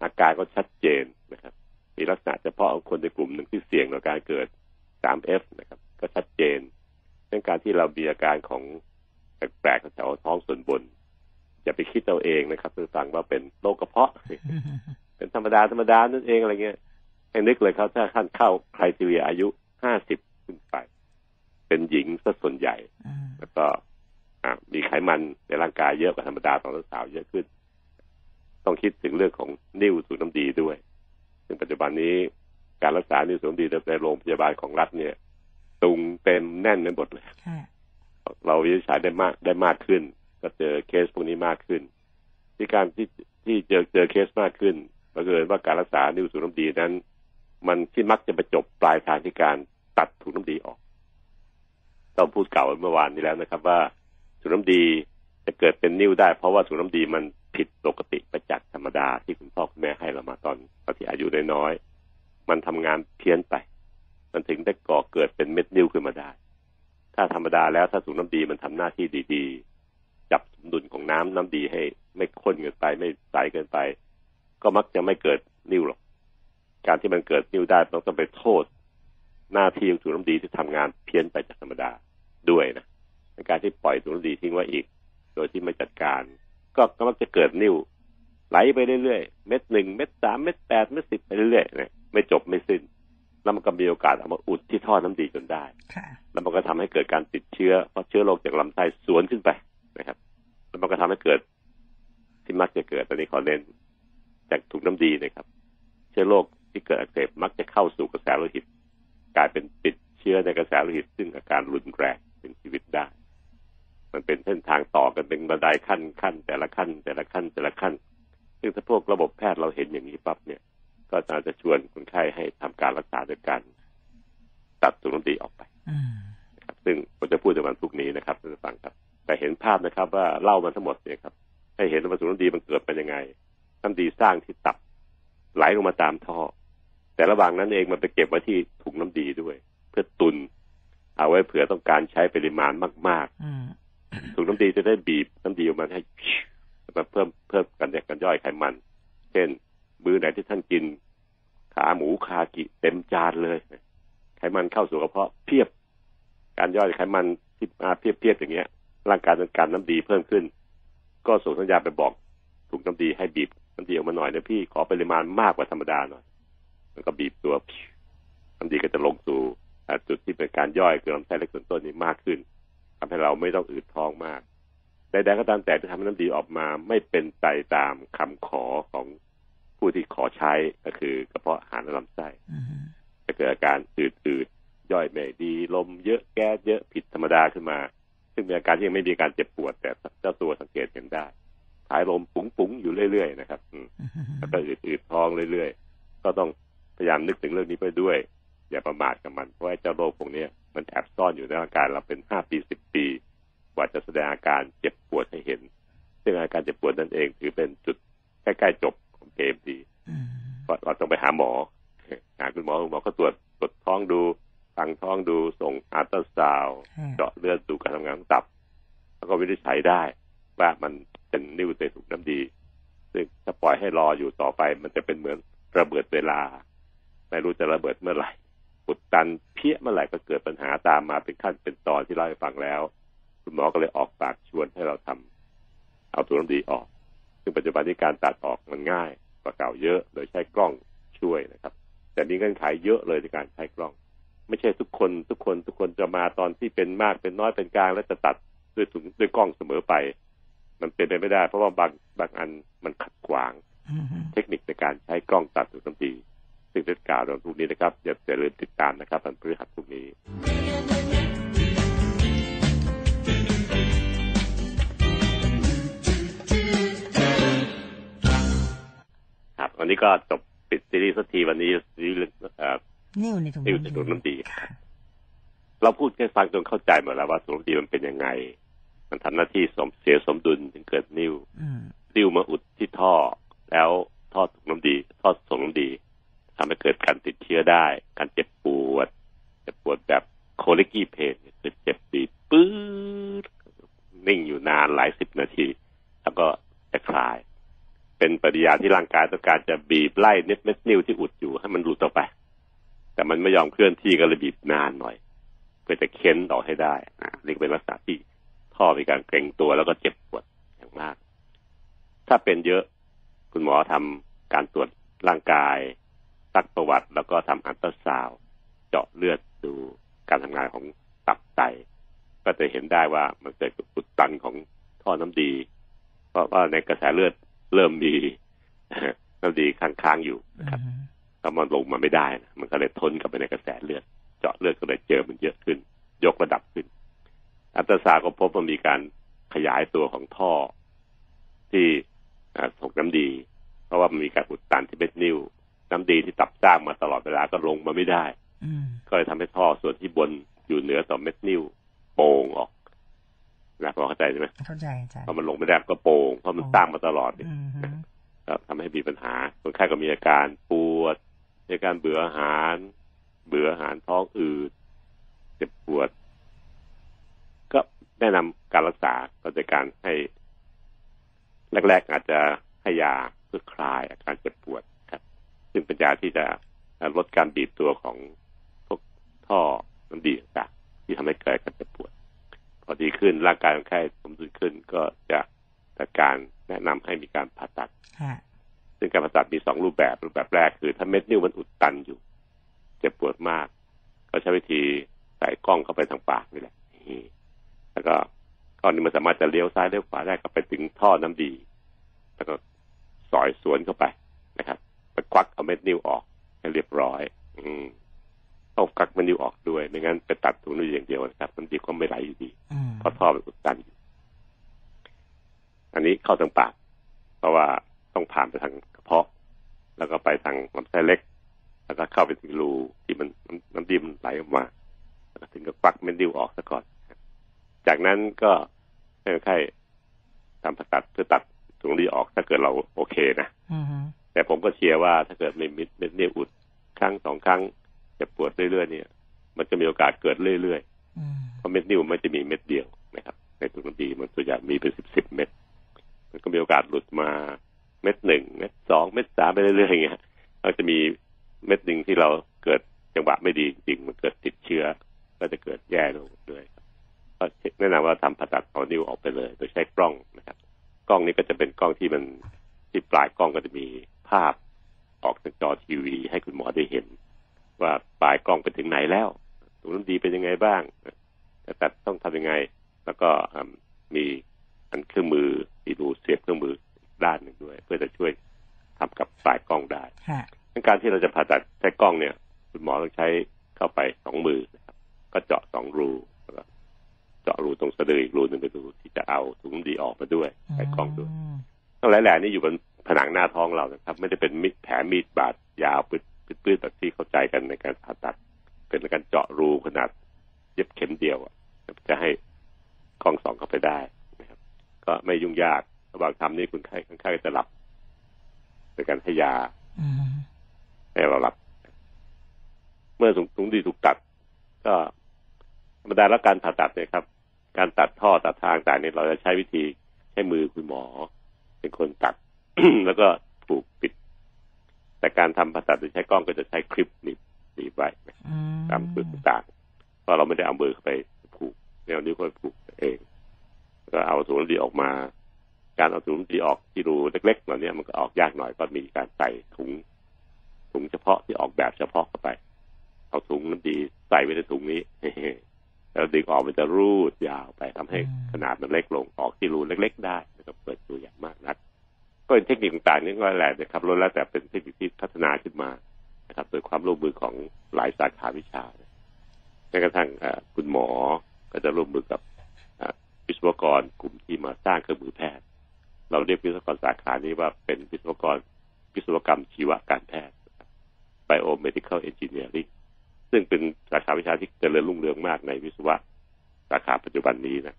Speaker 2: อาการก็ชัดเจนนะครับ มีลักษณะเฉพาะของคนในกลุ่มหนึ่งที่เสี่ยงต่อการเกิด 3F นะครับ ก็ชัดเจนเรื่องการที่เรามีอาการของแปลกๆแถวท้องส่วนบนอย่าไปคิดเอาเองนะครับคือฟังว่าเป็นโรคกระเพาะ เป็นธรรมดาธรรมดานั่นเองอะไรเงี้ย ให้นึกเลยครับถ้าท่านเข้าใครทีเรียอายุห้าสิบขึ้นไป เป็นหญิงซะส่วนใหญ่
Speaker 3: อืม
Speaker 2: แล้วก็อะมีไขมันในร่างกายเยอะกว่าธรรมดาของสาวๆเยอะขึ้น ต้องคิดถึงเรื่องของนิ่วสูบน้ำดีด้วย ซึ่งปัจจุบันนี้การรักษานิ่วสูบน้ำดีในโรงพยาบาลของรัฐเนี่ยตุงเต็มแน่นไปหมดเลย
Speaker 3: ค่ะ
Speaker 2: เราวินิจฉัยได้มากได้มากขึ้น ก็เจอเคสพวกนี้มากขึ้น ที่การที่ที่เจอเจอเคสมากขึ้นบังเอิญว่าการรักษานิ้วสูบน้ำดีนั้น มันที่มักจะไปจบปลายทางที่การตัดถุงน้ำดีออกต้องพูดเก่าเมื่อวานนี้แล้วนะครับ ว่าถุงน้ำดีจะเกิดเป็นนิ้วได้ เพราะว่าถุงน้ำดีมันผิดปกติไปจากษ์ธรรมดาที่คุณพ่อคุณแม่ให้เรามาตอนตอนที่อายุน้อยๆมันทำงานเพี้ยนไป มันถึงได้ก่อเกิดเป็นเม็ดนิ้วขึ้นมาได้ ถ้าธรรมดาแล้วถ้าถุงน้ำดีมันทำหน้าที่ดีๆ จับสมดุลของน้ำน้ำดีให้ ไม่ข้นเกินไปไม่ใสเกินไป ก็มักจะไม่เกิดนิ่วหรอก การที่มันเกิดนิ่วได้ต้องต้องไปโทษ หน้าที่ของถุงน้ำดีที่ทำงานเพี้ยนไปจากธรรมดาด้วยนะในการที่ปล่อยถุงน้ำดีทิ้งไว้อีก โดยที่ไม่จัดการ ก็ก็มักจะเกิดนิ่วไหลไปเรื่อยๆ เม็ดหนึ่งเม็ดสามเม็ดแปดเม็ดสิบไปเรื่อยๆนะไม่จบไม่สิ้น แล้วมันก็มีโอกาสเอามาอุดที่ท่อน้ำดีจนได้
Speaker 3: ค่ะ
Speaker 2: แล้วมันก็ทำให้เกิดการติดเชื้อเพราะเชื้อโรคจากลำไส้สวนขึ้นไปนะครับ แล้วมันก็ทำให้เกิดที่มักจะเกิดตอนนี้ขอเน้นจากถุงน้ำดีนะครับ เชื้อโรค ที่เกิดอักเสบมักจะเข้าสู่กระแสโลหิต กลายเป็นติดเชื้อในกระแสโลหิต ซึ่งอาการรุนแรงเป็นชีวิตได้ มันเป็นเส้นทางต่อกันเป็นบันไดขั้นขั้น แต่ละขั้น แต่ละขั้นแต่ละขั้น ซึ่งถ้าพวกระบบแพทย์เราเห็นอย่างนี้ปั๊บเนี่ย ก็อาจจะชวนคนไข้ให้ทำการรักษาโดยการตัดถุงน้ำดีออกไป
Speaker 3: อืม
Speaker 2: นะครับ ซึ่งผมจะพูดในวันพรุ่งนี้นะครับท่านผู้ฟังครับ แต่เห็นภาพนะครับ ว่าเล่ามันทั้งหมดเนี่ยครับ ให้เห็นว่าสูน้ำดีมันเกิดเป็นยังไงน้ำดีสร้างที่ตับไหลลงมาตามท่อ แต่ระหว่างนั้นเองมันไปเก็บไว้ที่ถุงน้ำดีด้วย เพื่อตุน เอาไว้เผื่อต้องการใช้ปริมาณมาก
Speaker 3: อืม
Speaker 2: ๆถุงน้ำดีจะได้บีบน้ำดีออกมาให้มาเพิ่มเพิ่มกันแยกกันย่อยไขมัน เช่นมื้อไหนที่ท่านกิน ขาหมูคากิเต็มจานเลย ไขมันเข้าสู่กระเพาะเพียบ การย่อยไขมันที่มาเพียบๆอย่างเงี้ย ร่างกายต้องการน้ำดีเพิ่มขึ้น ก็ส่งสัญญาณไปบอกถุงน้ำดีให้บีบน้ำดีออกมาหน่อยนะพี่ขอปริมาณมากกว่าธรรมดาหน่อย มันก็บีบตัวน้ำดีก็จะลงสู่จุดที่เป็นการย่อยคือลำไส้เล็กส่วนต้นนี้มากขึ้นทำให้เราไม่ต้องอืดท้องมากใดๆก็ตามแต่ที่ทำให้น้ำดีออกมาไม่เป็นไปตามคำขอของผู้ที่ขอใช้ก็คือกระเพาะอาหารและลำไส้จะเกิดอาการอืดๆย่อยไม่ดี ลมเยอะแก๊สเยอะผิดธรรมดาขึ้นมา ซึ่งเป็นอาการที่ยังไม่มีการเจ็บปวด แต่เจ้าตัวสังเกตเห็นได้พสายลมปุ๋งๆ อยู่เรื่อยๆ นะครับอืมแล้วก็อืดๆท้องเรื่อยๆ ก็ต้อง พยายามนึกถึงเรื่องนี้ไปด้วย อย่าประมาทกับมันเพราะไอ้เจ้าโรคพวกเนี้ยมันแอบซ่อนอยู่ในร่างกายเราเป็นห้าปีสิบปี กว่าจะแสดงอาการเจ็บปวดให้เห็น ซึ่งอาการเจ็บปวดนั่นเองถือเป็นจุดใกล้ๆจบของเกมดี
Speaker 3: อืม
Speaker 2: ก็เราต้องไปหาหมอหาคุณหมอคุณหมอก็ตรวจตรวจท้องดูฟังท้องดูส่งอัลตราซาวด์
Speaker 3: ฮะ
Speaker 2: เจาะเลือดดูการทำงานของตับ แล้วก็วินิจฉัยได้ว่ามันเป็นนิ่วในถุงน้ำดี ซึ่งถ้าปล่อยให้รออยู่ต่อไป มันจะเป็นเหมือนระเบิดเวลา ไม่รู้จะระเบิดเมื่อไหร่อุดตันเพี้ยเมื่อไหร่ก็เกิดปัญหาตามมาเป็นขั้นเป็นตอนที่เล่าให้ฟังแล้ว คุณหมอก็เลยออกปากชวนให้เราทำเอาถุงน้ำดีออก ซึ่งปัจจุบันนี้การตัดออกมันง่ายกว่าเก่าเยอะ โดยใช้กล้องช่วยนะครับ แต่มีเงื่อนไขเยอะเลยในการใช้กล้อง ไม่ใช่ทุกคนทุกคนทุกคนจะมาตอนที่เป็นมากเป็นน้อยเป็นกลาง แล้วจะตัดด้วยถุงด้วยกล้องเสมอไป มันเป็นไปไม่ได้ เพราะว่าบางบางอันมันขัดขวาง
Speaker 3: อืม
Speaker 2: เทคนิคในการใช้กล้องตัดถุงน้ำดี ซึ่งจะกล่าวในวันพรุ่งนี้นะครับอย่าอย่าลืมติดตามนะครับวันพฤหัสพรุ่งนี้ครับวันนี้ก็จบปิดซีรีส์สักทีวันนี้ซีรีส์เรื่องเอ่อ
Speaker 3: นิ่วในถุง
Speaker 2: นิ่วในถุงน้ำดีครับเราพูดแค่ฟังจนเข้าใจหมดแล้วว่าถุงน้ำดีมันเป็นยังไง มันทำหน้าที่สมเสียสมดุลถึงเกิดนิ่ว
Speaker 3: อืม
Speaker 2: นิ่วมาอุดที่ท่อแล้วท่อถุงน้ำดี ท่อส่งน้ำดี ทำให้เกิดการติดเชื้อได้ การเจ็บปวด เจ็บปวดแบบโคลิกี้เพนคือเจ็บปีปื๊ดนิ่งอยู่นานหลายสิบนาที แล้วก็จะคลาย เป็นปฏิยาที่ร่างกายต้องการจะบีบไล่เม็ดเม็ดนิ่วที่อุดอยู่ให้มันหลุดออกไป แต่มันไม่ยอมเคลื่อนที่ก็เลยบีบนานหน่อย เพื่อจะเค้นออกให้ได้อะนี่ก็เป็นลักษณะที่ท่อมีการเกร็งตัวแล้วก็เจ็บปวดอย่างมาก ถ้าเป็นเยอะคุณหมอทำการตรวจร่างกาย ซักประวัติ แล้วก็ทำอัลตราซาวด์เจาะเลือดดูการทำงานของตับไต ก็จะเห็นได้ว่ามันเกิดอุดตันของท่อน้ำดี เพราะว่าในกระแสเลือดเริ่มมีน้ำดีค้างๆอยู่นะครับ
Speaker 3: อืม
Speaker 2: ถ้ามันลงมาไม่ได้นะมันก็เลยทนกับไปในกระแสเลือด เจาะเลือดก็เลยเจอมันเยอะขึ้น ยกระดับขึ้น อัลตราซาวด์ก็พบว่ามีการขยายตัวของท่อที่อ่าส่งน้ำดี เพราะว่ามันมีการอุดตันที่เม็ดนิ้ว น้ำดีที่ตับสร้างมาตลอดเวลาก็ลงมาไม่ได้
Speaker 3: อืม
Speaker 2: ก็เลยทำให้ท่อส่วนที่บนอยู่เหนือต่อเม็ดนิ้วโป่งออกนะพอเข้าใจใช่ไหม
Speaker 3: เข้าใจอาจารย์
Speaker 2: พอมันลงไม่ได้ก็โป่งเพราะมันสร้างมาตลอด
Speaker 3: อืมฮึ
Speaker 2: ก็ทำให้มีปัญหาคนไข้ก็มีอาการปวดมีอาการเบื่ออาหาร เบื่ออาหารท้องอืดเจ็บปวด ก็แนะนำการรักษาก็จะการให้ แรก ๆ อาจจะให้ยาเพื่อคลายอาการเจ็บปวดครับ ซึ่งเป็นยาที่จะลดการบีบตัวของพวกท่อน้ำดีต่างๆที่ทำให้เกิดการเจ็บปวด พอดีขึ้นร่างกายคนไข้สมดุลขึ้นก็จะจัดการแนะนำให้มีการผ่าตัด
Speaker 3: ฮะ
Speaker 2: ซึ่งการผ่าตัดมีสองรูปแบบรูปแบบแรกคือ ถ้าเม็ดนิ้วมันอุดตันอยู่ เจ็บปวดมาก ก็ใช้วิธีใส่กล้องเข้าไปทางปากนี่แหละนี่แล้วก็ก้อนนี้มันสามารถจะเลี้ยวซ้ายเลี้ยวขวาได้ก็ไปถึงท่อน้ำดี แล้วก็สอยสวนเข้าไปนะครับ ไปควักเอาเม็ดนิ้วออกให้เรียบร้อย อืมต้องควักเม็ดนิ้วออกด้วยไม่งั้นไปตัดถุงนิ้วอย่างเดียวนะครับ มันดีก็ไม่ไหลอยู่ดี
Speaker 3: อืม
Speaker 2: เพราะท่อมันอุดตันอยู่อันนี้เข้าทางปาก เพราะว่าต้องผ่านไปทางกระเพาะ แล้วก็ไปทางลำไส้เล็ก แล้วก็เข้าไปถึงรูที่มันน้ำน้ำดีมันไหลออกมาแล้วก็ถึงก็ควักเม็ดดิ้วออกซะก่อน จากนั้นก็ให้คนไข้ทำผ่าตัดเพื่อตัดถุงดีออกถ้าเกิดเราโอเคนะ
Speaker 3: อืมฮึ
Speaker 2: แต่ผมก็เชียร์ว่าถ้าเกิดมีเม็ดนิ้วอุดครั้งสองครั้งจะปวดเรื่อยๆเนี่ย มันจะมีโอกาสเกิดเรื่อยๆ
Speaker 3: อืม
Speaker 2: เพราะเม็ดนิ้วมันจะมีเม็ดเดียวนะครับ ในถุงน้ำดีมันตัวใหญ่มีเป็นสิบสิบเม็ดมันก็มีโอกาสหลุดมาเม็ดหนึ่งเม็ดสองเม็ดสามไปเรื่อยๆอย่างเงี้ยเราจะมีเม็ดหนึ่งที่เราเกิดจังหวะไม่ดีจริงๆมันเกิดติดเชื้อ ก็จะเกิดแย่ลงด้วยก็แนะนำว่าทำผ่าตัดเอานิ้วออกไปเลย โดยใช้กล้องนะครับ กล้องนี้ก็จะเป็นกล้องที่มันที่ปลายกล้องก็จะมี ภาพออกทางจอทีวี ให้คุณหมอได้เห็น ว่าปลายกล้องไปถึงไหนแล้วถุงน้ำดีเป็นยังไงบ้างจะตัดต้องทำยังไง แล้วก็อืมมีอันเครื่องมือมีรูเสียบเครื่องมืออีกด้านหนึ่งด้วย เพื่อจะช่วยทำกับปลายกล้องได้
Speaker 3: ฮะ
Speaker 2: ดังการที่เราจะผ่าตัดใช้กล้องเนี่ย คุณหมอต้องใช้เข้าไปสองมือนะครับ ก็เจาะสองรูแล้วก็เจาะรูตรงสะดืออีกรูหนึ่งเป็นรูที่จะเอาถุงน้ำดีออกมาด้วยใช้กล้องด้วย
Speaker 3: ม
Speaker 2: ทั้งหลายแหล่นี่อยู่บน ผนังหน้าท้องเรานะครับ ไม่ได้เป็นมิดแผลมีดบาดยาวปืดปืดแบบที่เข้าใจกันในการผ่าตัด เป็นการเจาะรูขนาด เย็บเข็มเดียวอะจะให้กล้องส่องเข้าไปได้นะครับ ก็ไม่ยุ่งยากระหว่างทำนี่คุณไข้คนไข้จะหลับในการให้ยา
Speaker 3: อืม
Speaker 2: ให้เราหลับ เมื่อถุงถุงดีถูกตัด ก็ธรรมดาแล้วการผ่าตัดเนี่ยครับ การตัดท่อตัดทางต่างเนี่ยเราจะใช้วิธีใช้มือคุณหมอ เป็นคนตัด แล้วก็ผูกปิด แต่การทำผ่าตัดโดยใช้กล้องก็จะใช้คลิปหนีบหนีบไว้
Speaker 3: อืม
Speaker 2: ตามจุดต่างๆเพราะเราไม่ได้เอามือเข้าไปผูกแนวนิ้วก็ผูกเองแล้วก็เอาถุงน้ำดีออกมา การเอาถุงน้ำดีออกที่รูเล็กๆเหล่านี้มันก็ออกยากหน่อยก็มีการใส่ถุงถุงเฉพาะที่ออกแบบเฉพาะเข้าไป เอาถุงน้ำดีใส่ไว้ในถุงนี้แล้วดึงออกมันจะรูดยาวไปทำให้ขนาดมันเล็กลงออกที่รูเล็ก ๆ ได้ไม่ต้องเปิดตัวอย่างมากนัก ก็เป็นเทคนิคต่างๆนี่ก็แหละนะครับล้วนแล้วแต่เป็นเทคนิคที่พัฒนาขึ้นมานะครับโดยความร่วมมือของหลายสาขาวิชาแม้กระทั่งคุณหมอก็จะร่วมมือกับวิศวกรกลุ่มที่มาสร้างเครื่องมือแพทย์ เราเรียกวิศวกรสาขานี้ว่าเป็นวิศวกรวิศวกรรมชีวการแพทย์ biomedical engineering ซึ่งเป็นสาขาวิชาที่เจริญรุ่งเรืองมากในวิศวะสาขาปัจจุบันนี้นะ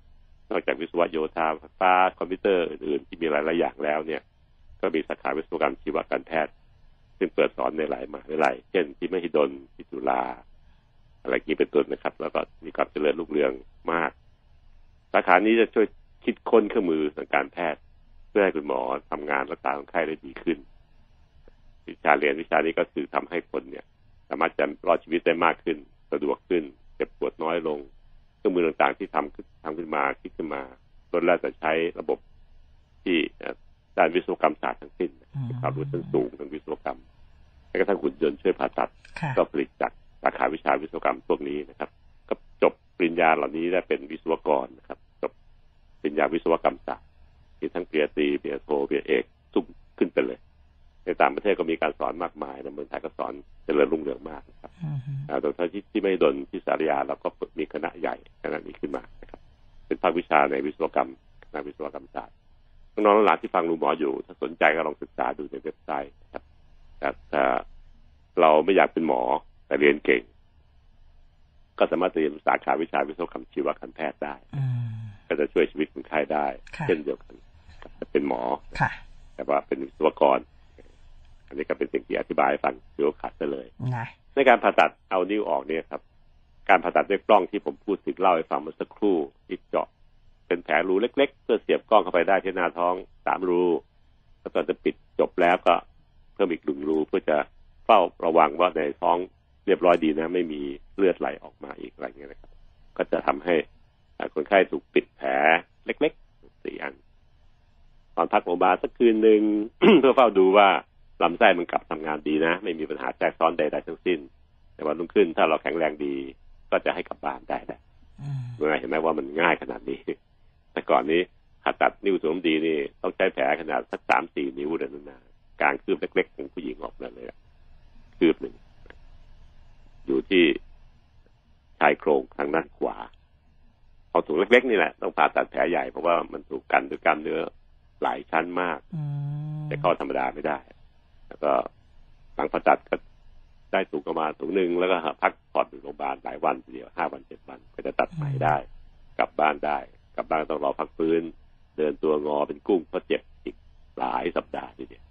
Speaker 2: นอกจากวิศวะโยธาไฟฟ้าคอมพิวเตอร์อื่นๆ ที่มีหลายๆอย่างแล้วเนี่ย ก็มีสาขาวิศวกรรมชีวการแพทย์ ซึ่งเปิดสอนในหลายมหาวิทยาลัย เช่นที่มหิดลที่จุฬาอะไรอย่างนี้เป็นต้นนะครับ แล้วก็มีความเจริญรุ่งเรืองมาก สาขานี้จะช่วยคิดค้นเครื่องมือทางการแพทย์ เพื่อให้คุณหมอทำงานรักษาคนไข้ได้ดีขึ้น วิชาเรียนวิชานี้ก็คือทำให้คนเนี่ย สามารถจะรอดชีวิตได้มากขึ้น สะดวกขึ้นเจ็บปวดน้อยลง เครื่องมือต่างๆที่ทำขึ้นทำขึ้นมาคิดขึ้นมาล้นแล้วแต่ใช้ระบบที่ ด้านวิศวกรรมศาสตร์ทั้งสิ้นมีความรู้ชั้นสูงทางวิศวกรรมแม้กระทั่งหุ่นยนต์ช่วยผ่าตัด
Speaker 3: ค่ะ
Speaker 2: ก็ผลิตจากสาขาวิชาวิศวกรรมพวกนี้นะครับ ก็จบปริญญาเหล่านี้ได้เป็นวิศวกรนะครับ จบปริญญาวิศวกรรมศาสตร์มีทั้งปริญญาตรีปริญญาโทปริญญาเอกสุ่มขึ้นไปเลย ในต่างประเทศก็มีการสอนมากมายในเมืองไทยก็สอนเจริญรุ่งเรืองมากนะครับ
Speaker 3: อืม
Speaker 2: อ่าโดยเฉพาะที่ที่ไม่ดนที่สารยาเราก็มีคณะใหญ่คณะนี้ขึ้นมานะครับ เป็นภาควิชาในวิศวกรรมคณะวิศวกรรมศาสตร์ น้องๆหลานๆที่ฟังลุงหมออยู่ ถ้าสนใจก็ลองศึกษาดูในเว็บไซต์นะครับแต่ถ้าเราไม่อยากเป็นหมอแต่เรียนเก่ง ก็สามารถเรียนสาขาวิชาวิศวกรรมชีวการแพทย์ได้
Speaker 3: อืม
Speaker 2: ก็จะช่วยชีวิตคนไข้ได้
Speaker 3: ค่ะ
Speaker 2: เช่นเดียวกันกับจะเป็นหมอ
Speaker 3: ค่ะ
Speaker 2: แต่ว่าเป็นวิศวกร อันนี้ก็เป็นสิ่งที่อธิบายให้ฟังเดี๋ยวขาดไปเลย
Speaker 3: นะ
Speaker 2: ในการผ่าตัดเอานิ้วออกเนี่ยครับ การผ่าตัดด้วยกล้องที่ผมพูดถึงเล่าให้ฟังเมื่อสักครู่ที่เจาะ เป็นแผลรูเล็ก ๆ เพื่อเสียบกล้องเข้าไปได้ที่หน้าท้องสามรูแล้วตอนจะปิดจบแล้วก็เพิ่มอีกหนึ่งรูเพื่อจะเฝ้าระวังว่าในท้องเรียบร้อยดีนะ ไม่มีเลือดไหลออกมาอีกอะไรเงี้ยนะครับ ก็จะทำให้อ่าคนไข้ถูกปิดแผลเล็กๆสี่อัน ตอนพักโรงพยาบาลสักคืนหนึ่งเพื่อเฝ้าดูว่าลำไส้มันกลับทำงานดีนะ ไม่มีปัญหาแทรกซ้อนใดๆทั้งสิ้น แต่วันรุ่งขึ้นถ้าเราแข็งแรงดี ก็จะให้กลับบ้านได้แหละ
Speaker 3: อืม
Speaker 2: เมื่อเห็นไหมว่ามันง่ายขนาดนี้ แต่ก่อนนี้ผ่าตัดนิ้วสวมดีนี่ต้องใช้แผลขนาดสักสามสี่นิ้วเลยนะนะกลางคืบเล็กๆของผู้หญิงออกมาเลยอะคืบหนึ่งอยู่ที่ชายโครงทางด้านขวาเอาถุงเล็กๆนี่แหละต้องผ่าตัดแผลใหญ่เพราะว่ามันถูกกันด้วยกล้ามเนื้อหลายชั้นมาก
Speaker 3: อืม
Speaker 2: จะเข้าธรรมดาไม่ได้ แล้วก็หลังผ่าตัดก็ได้ถุงประมาณถุงหนึ่งแล้วก็พักผ่อนอยู่โรงพยาบาลหลายวันทีเดียวห้าวันเจ็ดวันก็จะตัดใหม่ได้ กลับบ้านได้ กลับบ้านต้องรอพักฟื้น เดินตัวงอเป็นกุ้งเพราะเจ็บอีกหลายสัปดาห์ทีเดียว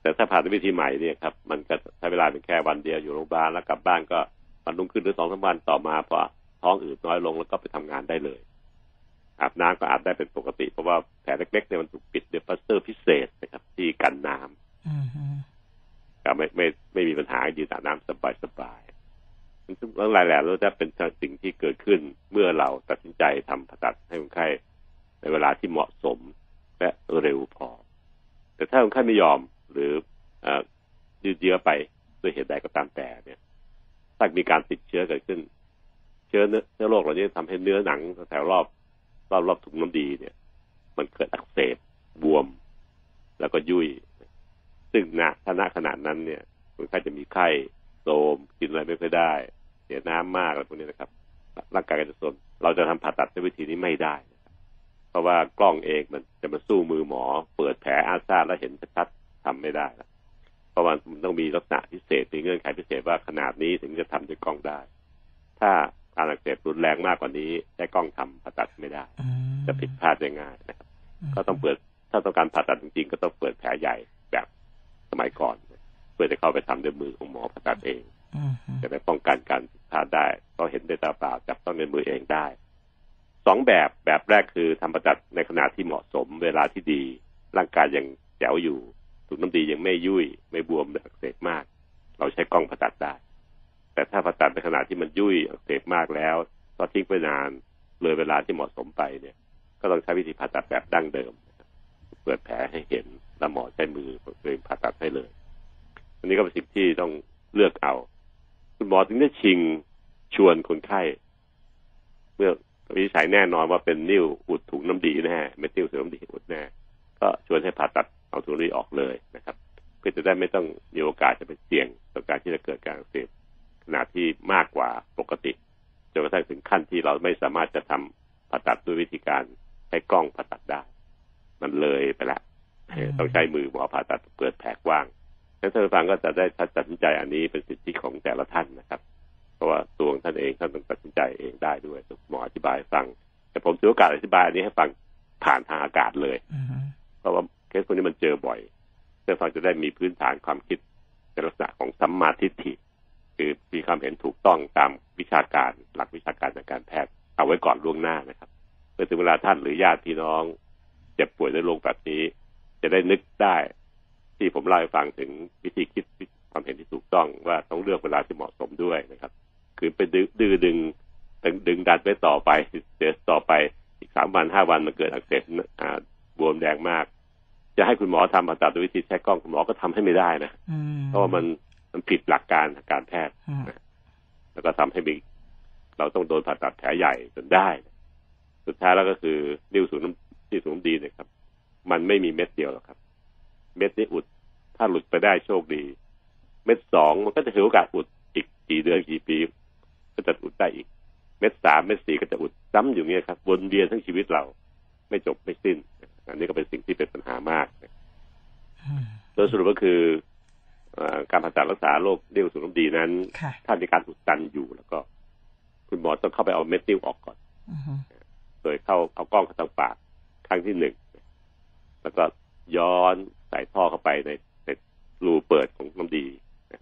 Speaker 2: แต่ถ้าผ่านด้วยวิธีใหม่เนี่ยครับ มันก็ใช้เวลาเป็นแค่วันเดียวอยู่โรงพยาบาลแล้วกลับบ้านก็วันรุ่งขึ้นหรือสองสามวันต่อมาพอท้องอืดน้อยลงแล้วก็ไปทำงานได้เลยอาบน้ำก็อาบได้เป็นปกติ เพราะว่าแผลเล็กๆเนี่ยมันถูกปิดด้วยพลาสเตอร์พิเศษนะครับ ที่กันน้ำ
Speaker 3: อืมอืม
Speaker 2: ก็ไม่ไม่ไม่มีปัญหายืนอาบน้ำสบายสบายๆซึ่ง ทั้งหลายแหล่แล้วจะเป็นสิ่งที่เกิดขึ้นเมื่อเราตัดสินใจทำผ่าตัดให้คนไข้ในเวลาที่เหมาะสมและเร็วพอ แต่ถ้าคนไข้ไม่ยอมหรืออ่อยืดเยื้อไปด้วยเหตุใดก็ตามแต่เนี่ย ถ้ามีการติดเชื้อเกิดขึ้น เชื้อเนื้อเชื้อโรคเหล่านี้ทำให้เนื้อหนังแถวรอบรอบรอบถุงน้ำดีเนี่ย มันเกิดอักเสบบวม แล้วก็ยุ่ย ซึ่งณถ้าณขนาดนั้นเนี่ยคนไข้จะมีไข้โทมกินอะไรไม่ค่อยได้ สียน้ำมากอะไรพวกนี้นะครับ ร่างกายก็จะโทรมเราจะทำผ่าตัดด้วยวิธีนี้ไม่ได้นะครับเพราะว่ากล้องเองมันจะมาสู้มือหมอ เปิดแผลอาซาดแล้วเห็นชัดๆทำไม่ได้ละเพราะว่ามันต้องมีลักษณะพิเศษมีเงื่อนไขพิเศษว่าขนาดนี้ถึงจะทำด้วยกล้องได้ ถ้าการอักเสบรุนแรงมากกว่านี้ใช้กล้องทำผ่าตัดไม่ได้
Speaker 3: อืม
Speaker 2: จะผิดพลาดได้ง่ายนะครับ ก็ต้องเปิดถ้าต้องการผ่าตัดจริงๆ ก็ต้องเปิดแผลใหญ่แบบสมัยก่อน เพื่อจะเข้าไปทำด้วยมือของหมอผ่าตัดเอง
Speaker 3: อืมอืม
Speaker 2: จะได้ป้องกันการผิด พลาดได้ก็เห็นด้วยตาเปล่าจับต้องในมือเองได้สองแบบแบบแรกคือทำผ่าตัดในขนาดที่เหมาะสมเวลาที่ดี ร่างกายยังแจ๋วอยู่ถุงน้ำดียังไม่ยุ่ยไม่บวมอักเสบมาก เราใช้กล้องผ่าตัดได้ แต่ถ้าผ่าตัดในขนาดที่มันยุ่ยอักเสบมากแล้วก็ทิ้งไปนานเลยเวลาที่เหมาะสมไปเนี่ย ก็ต้องใช้วิธีผ่าตัดแบบดั้งเดิมเปิดแผลให้เห็นแล้วหมอใช้มือเองผ่าตัดให้เลย อันนี้ก็เป็นสิ่งที่ต้องเลือกเอา คุณหมอถึงได้ชิงชวนคนไข้ เมื่อวิจัยแน่นอนว่าเป็นนิ้วอุดถุงน้ำดีแน่เม็ดนิ้วถุงน้ำดีอุดแน่ก็ชวนให้ผ่าตัดเอาถุงนี้ออกเลยนะครับ เพื่อจะได้ไม่ต้องมีโอกาสจะเป็นเสี่ยงต่อการที่จะเกิดการเสบขนาดที่มากกว่าปกติจนกระทั่งถึงขั้นที่เราไม่สามารถจะทำผ่าตัดด้วยวิธีการใช้กล้องผ่าตัดได้ มันเลยไปละต้องใช้มือหมอผ่าตัดเปิดแผลกว้าง ท่านผู้ฟังก็จะได้ตัดสินใจอันนี้เป็นสิทธิของแต่ละท่านนะครับ เพราะว่าตัวของท่านเองท่านต้องตัดสินใจเองได้ด้วยหมออธิบายให้ฟัง แต่ผมถือโอกาสอธิบายอันนี้ให้ฟังผ่านทางอากาศเลย
Speaker 3: อืม
Speaker 2: เพราะว่าเคสพวกนี้มันเจอบ่อยเพื่อฟังจะได้มีพื้นฐานความคิดในลักษณะของสัมมาทิฏฐิคือมีความเห็นถูกต้องตามวิชาการหลักวิชาการทางการแพทย์เอาไว้ก่อนล่วงหน้านะครับเมื่อถึงเวลาท่านหรือญาติพี่น้องเจ็บป่วยด้วยโรคแบบนี้ จะได้นึกได้ ที่ผมเล่าให้ฟังถึงวิธีคิดความเห็นที่ถูกต้องว่าต้องเลือกเวลาที่เหมาะสมด้วยนะครับ คือไปดื้อดื้อดึงดึงดึงดันไปต่อไปเดี๋ยวต่อไปอีกสามวันห้าวันมันเกิดอักเสบอ่าบวมแดงมาก จะให้คุณหมอทำผ่าตัดด้วยวิธีใช้กล้องคุณหมอก็ทำให้ไม่ได้นะ
Speaker 3: อืม
Speaker 2: เพราะว่ามันมันผิดหลักการทางการแพทย์
Speaker 3: อืม
Speaker 2: แล้วก็ทำให้มีเราต้องโดนผ่าตัดแผลใหญ่จนได้ สุดท้ายแล้วก็คือนิ้วสูงน้ำที่สูงน้ำดีเนี่ยครับ มันไม่มีเม็ดเดียวหรอกครับ เม็ดนี้อุด ถ้าหลุดไปได้โชคดี เม็ดสองมันก็จะถือโอกาสอุดอีกกี่เดือนกี่ปี ก็จะอุดได้อีก เม็ดสามเม็ดสี่ก็จะอุดซ้ำอยู่เนี้ยครับวนเวียนทั้งชีวิตเรา ไม่จบไม่สิ้น อันนี้ก็เป็นสิ่งที่เป็นปัญหามาก
Speaker 3: อืม
Speaker 2: โดยสรุปก็คือเอ่อการผ่าตัดรักษาโรคนิ้วสูงน้ำดีนั้น
Speaker 3: ค่ะ
Speaker 2: ถ้ามีการอุดตันอยู่แล้วก็ คุณหมอต้องเข้าไปเอาเม็ดนิ้วออกก่อน
Speaker 3: อืม
Speaker 2: โดยเข้าเอากล้องเข้าทางปากครั้งที่หนึ่ง แล้วก็ ย้อนใส่ท่อเข้าไปในในรูเปิดของน้ำดีนะ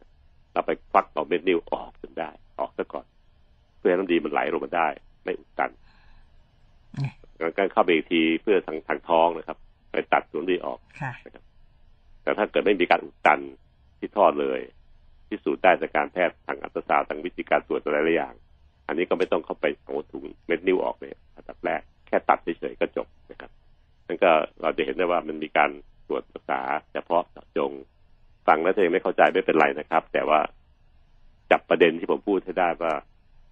Speaker 2: เราไปควักเอาเม็ดนิ้วออกจนได้ ออกซะก่อน เพื่อให้น้ำดีมันไหลลงมาได้ ไม่อุดตันแล้วก็เข้าไปอีกทีเพื่อทางทางท้องนะครับ ไปตัดส่วนดีออก
Speaker 3: ค่ะ
Speaker 2: แต่ถ้าเกิดไม่มีการอุดตันที่ท่อเลยพิสูจน์ได้จากการแพทย์ทางอัลตราซาวด์ทางวิธีการตรวจอะไรหลายอย่าง อันนี้ก็ไม่ต้องเข้าไปเอาถุงเม็ดนิ้วออกเลยอันดับแรกแค่ตัดเฉยๆก็จบนะครับ นั่นก็เราจะเห็นได้ว่ามันมีการตรวจรักษาเฉพาะเจาะจงฟังแล้วถ้ายังไม่เข้าใจไม่เป็นไรนะครับ แต่ว่าจับประเด็นที่ผมพูดให้ได้ว่า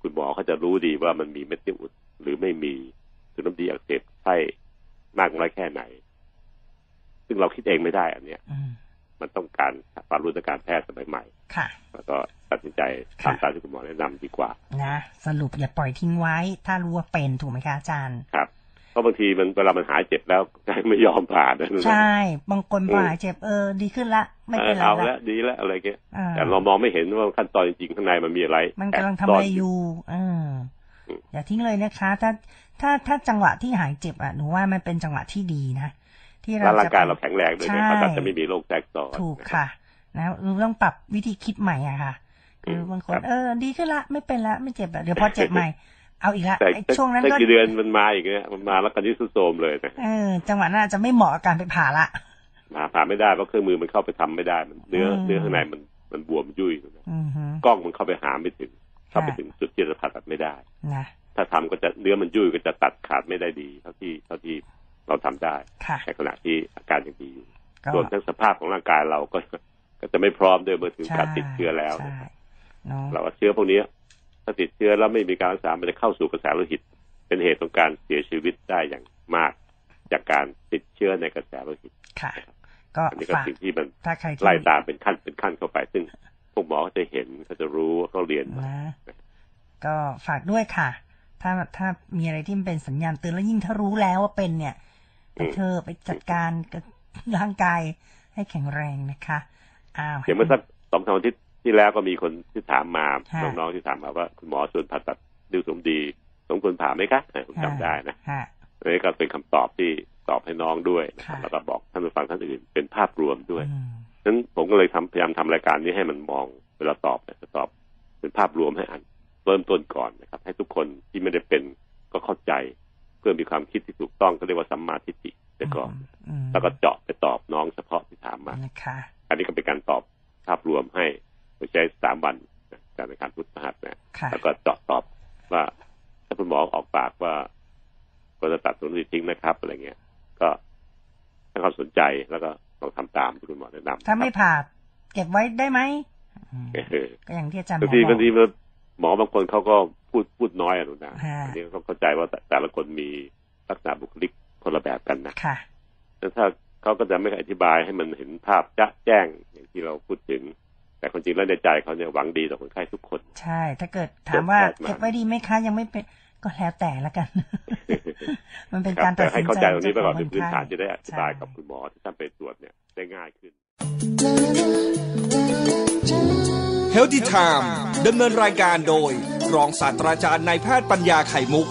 Speaker 2: คุณหมอเขาจะรู้ดีว่ามันมีเม็ดนิ้วอุดหรือไม่มีถุงน้ำดีอักเสบใช่มากน้อยแค่ไหน ซึ่งเราคิดเองไม่ได้อันเนี้ย
Speaker 3: อืม
Speaker 2: มันต้องการความรู้ทางการแพทย์สมัยใหม่
Speaker 3: ค่ะ
Speaker 2: แล้วก็ตัดสินใจ
Speaker 3: ค่ะ
Speaker 2: ทำตามที่คุณหมอแนะนำดีกว่า
Speaker 3: นะ สรุปอย่าปล่อยทิ้งไว้ ถ้ารู้ว่าเป็นถูกไหมคะอาจารย์
Speaker 2: ครับเพราะ บางทีมันเวลามันหายเจ็บแล้วไม่ยอมผ่านนะ
Speaker 3: ใช่ บางคนพอหายเจ็บเออดีขึ้นละ ไม่เป็นไร
Speaker 2: เอา
Speaker 3: ละ
Speaker 2: ละดีแล้วอะไรเงี้ย
Speaker 3: อ่า
Speaker 2: แต่เรามองไม่เห็นว่าขั้นตอนจริงๆข้างในมันมีอะไร
Speaker 3: มันกำลัง
Speaker 2: แบ
Speaker 3: ทำ
Speaker 2: ซ่
Speaker 3: อะ
Speaker 2: น
Speaker 3: ไรอยู่เอออ
Speaker 2: ม
Speaker 3: อย่าทิ้งเลยนะคะ ถ้าถ้าถ้าจังหวะที่หายเจ็บอะหนูว่ามันเป็นจังหวะที่ดีนะที่เรา
Speaker 2: แล้วร่าง
Speaker 3: จะ
Speaker 2: กายเราแข็งแรงด้วยเนี่ย
Speaker 3: ใช่
Speaker 2: ผ่าตัดจะไม่มีโรคแทรกซ้อน
Speaker 3: ถูก
Speaker 2: นรับ
Speaker 3: ค่ะ นะเราต้องปรับวิธีคิดใหม่อะค่ะคือ
Speaker 2: ม
Speaker 3: บางค
Speaker 2: คนรับ
Speaker 3: เออ ดีขึ้นละไม่เป็นละไม่เจ็บละเดี๋ยวพอเจ็บใหม่ เอาอีกละ
Speaker 2: แต่
Speaker 3: ไอ้ช่วงนั้น
Speaker 2: แต่
Speaker 3: ก็
Speaker 2: กี่เดือนมันมาอีกเนี่ยมันมาแล้วกันที่สุดโทรมเลยนะ
Speaker 3: เออจังหวะนั้นอาจจะไม่เหมาะกับการไปผ่าละ
Speaker 2: ผ่าผ่าไม่ได้เพราะเครื่องมือมันเข้าไปทำไม่ได้มันเนื้อ
Speaker 3: อืม
Speaker 2: เนื้อข้างในมันมันบวมยุ่ยนะ
Speaker 3: อือฮึ
Speaker 2: กล้องมันเข้าไปหาไม่ถึง เข้าไป
Speaker 3: ค่ะ
Speaker 2: ถึงจุดที่จะผ่าตัดไม่ได้
Speaker 3: นะ
Speaker 2: ถ้าทำก็จะเนื้อมันยุ่ยก็จะตัดขาดไม่ได้ดีเท่าที่เท่าที่เราทำได้
Speaker 3: ค่ะ
Speaker 2: ในขณะที่อาการยังดีอยู่
Speaker 3: ก็
Speaker 2: รวมทั้งสภาพของร่างกายเราก็ก็จะไม่พร้อมด้วยเมื่อถึงการติดเชื้อแล้ว
Speaker 3: ใช่
Speaker 2: นะครับ
Speaker 3: เนาะ
Speaker 2: เราว่าเชื้อพวกนี้ ถ้าติดเชื้อแล้วไม่มีการรักษา มันจะเข้าสู่กระแสโลหิต เป็นเหตุของการเสียชีวิตได้อย่างมาก จากการติดเชื้อในกระแสโลหิต
Speaker 3: ค่ะ ก็
Speaker 2: อันนี้ก็
Speaker 3: ฝาก
Speaker 2: สิ่งที่มัน
Speaker 3: ถ้าใครที่
Speaker 2: ไล่ตามเป็นขั้นเป็นขั้นเข้าไป ซึ่งพวกหมอเขาจะเห็นเขาจะรู้เขาเรียนมา
Speaker 3: นะก็ฝากด้วยค่ะ ถ้าถ้ามีอะไรที่มันเป็นสัญญาณเตือนแล้วยิ่งถ้ารู้แล้วว่าเป็นเนี่ยแต่เธอไปจัดการกับร่างกายให้แข็งแรงนะคะอ้าว
Speaker 2: อย่างเมื่อสักสองสามอาทิตย์ ที่แล้วก็มีคนที่ถามมา
Speaker 3: ค่ะ
Speaker 2: น้องๆที่ถามมาว่าคุณหมอส่วนผ่าตัดดิวสมดี สมควรผ่าไหมคะเออผมจำได้นะ
Speaker 3: ฮะ
Speaker 2: อันนี้ก็เป็นคำตอบที่ตอบให้น้องด้วยนะครับ
Speaker 3: ค่ะ
Speaker 2: แล้วก็บอกท่านผู้ฟังท่านอื่นเป็นภาพรวมด้วย
Speaker 3: อืม
Speaker 2: นั้นผมก็เลยทำพยายามทำรายการนี้ให้มันมองเวลาตอบเนี่ยจะตอบเป็นภาพรวมให้อันเริ่มต้นก่อนนะครับ ให้ทุกคนที่ไม่ได้เป็นก็เข้าใจ เพื่อมีความคิดที่ถูกต้องก็เรียกว่าสัมมาทิฏฐิไปก่อน
Speaker 3: อืม
Speaker 2: แล้วก็เจาะไปตอบน้องเฉพาะที่ถามมา
Speaker 3: นะคะ
Speaker 2: อันนี้ก็เป็นการตอบภาพรวมให้ โดยใช้สามวันนะการในการพุทธหัสนะ
Speaker 3: ค่ะ
Speaker 2: แล้วก็เจาะตอบว่า ถ้าคุณหมอออกปากว่าควรจะตัดส่วนนี้ทิ้งนะครับอะไรเงี้ย ก็ให้ความสนใจแล้วก็ลองทำตามที่คุณหมอแนะนำ
Speaker 3: ถ้าไม่ผ่าเก็บไว้ได้ไหมอืม
Speaker 2: เออ
Speaker 3: ก็อย่างที่อาจารย์หม
Speaker 2: บาง
Speaker 3: อ
Speaker 2: ที
Speaker 3: บอกา
Speaker 2: งทีหมอบางคนเขาก็พูดพูดน้อยอะหนูนะ
Speaker 3: ฮะ
Speaker 2: อันนี้ต้องเข้าใจว่าแต่แต่ละคนมีลักษณะบุคลิกคนละแบบกันนะ
Speaker 3: ค่ะ
Speaker 2: แล้วถ้าเขาก็จะไม่อธิบายให้มันเห็นภาพจะแจ้งอย่างที่เราพูดถึง แต่ความจริงแล้วในใจเขาเนี่ยหวังดีต่อคนไข้ทุกคน
Speaker 3: ใช่ ถ้าเกิดถามว่า
Speaker 2: เก็บไว้
Speaker 3: เก็บไว้ดีไหมคะยังไม่เป็นก็แล้วแต่ละกัน มันเป็น
Speaker 2: ค
Speaker 3: กา
Speaker 2: รั
Speaker 3: ร
Speaker 2: บ
Speaker 3: ตั
Speaker 2: แต่
Speaker 3: ดสิ
Speaker 2: ให้
Speaker 3: น
Speaker 2: เข้า
Speaker 3: ใจ
Speaker 2: ใจตรงนี้ไปก่อน
Speaker 3: ข
Speaker 2: เป็นพื้นฐานจะได้อธิบาย
Speaker 3: ใช่
Speaker 2: กับคุณหมอที่ท่านไปตรวจเนี่ยได้ง่ายขึ้น
Speaker 1: Healthy Time ดำเนินรายการโดย รองศาสตราจารย์นายแพทย์ปัญญาไข่มุก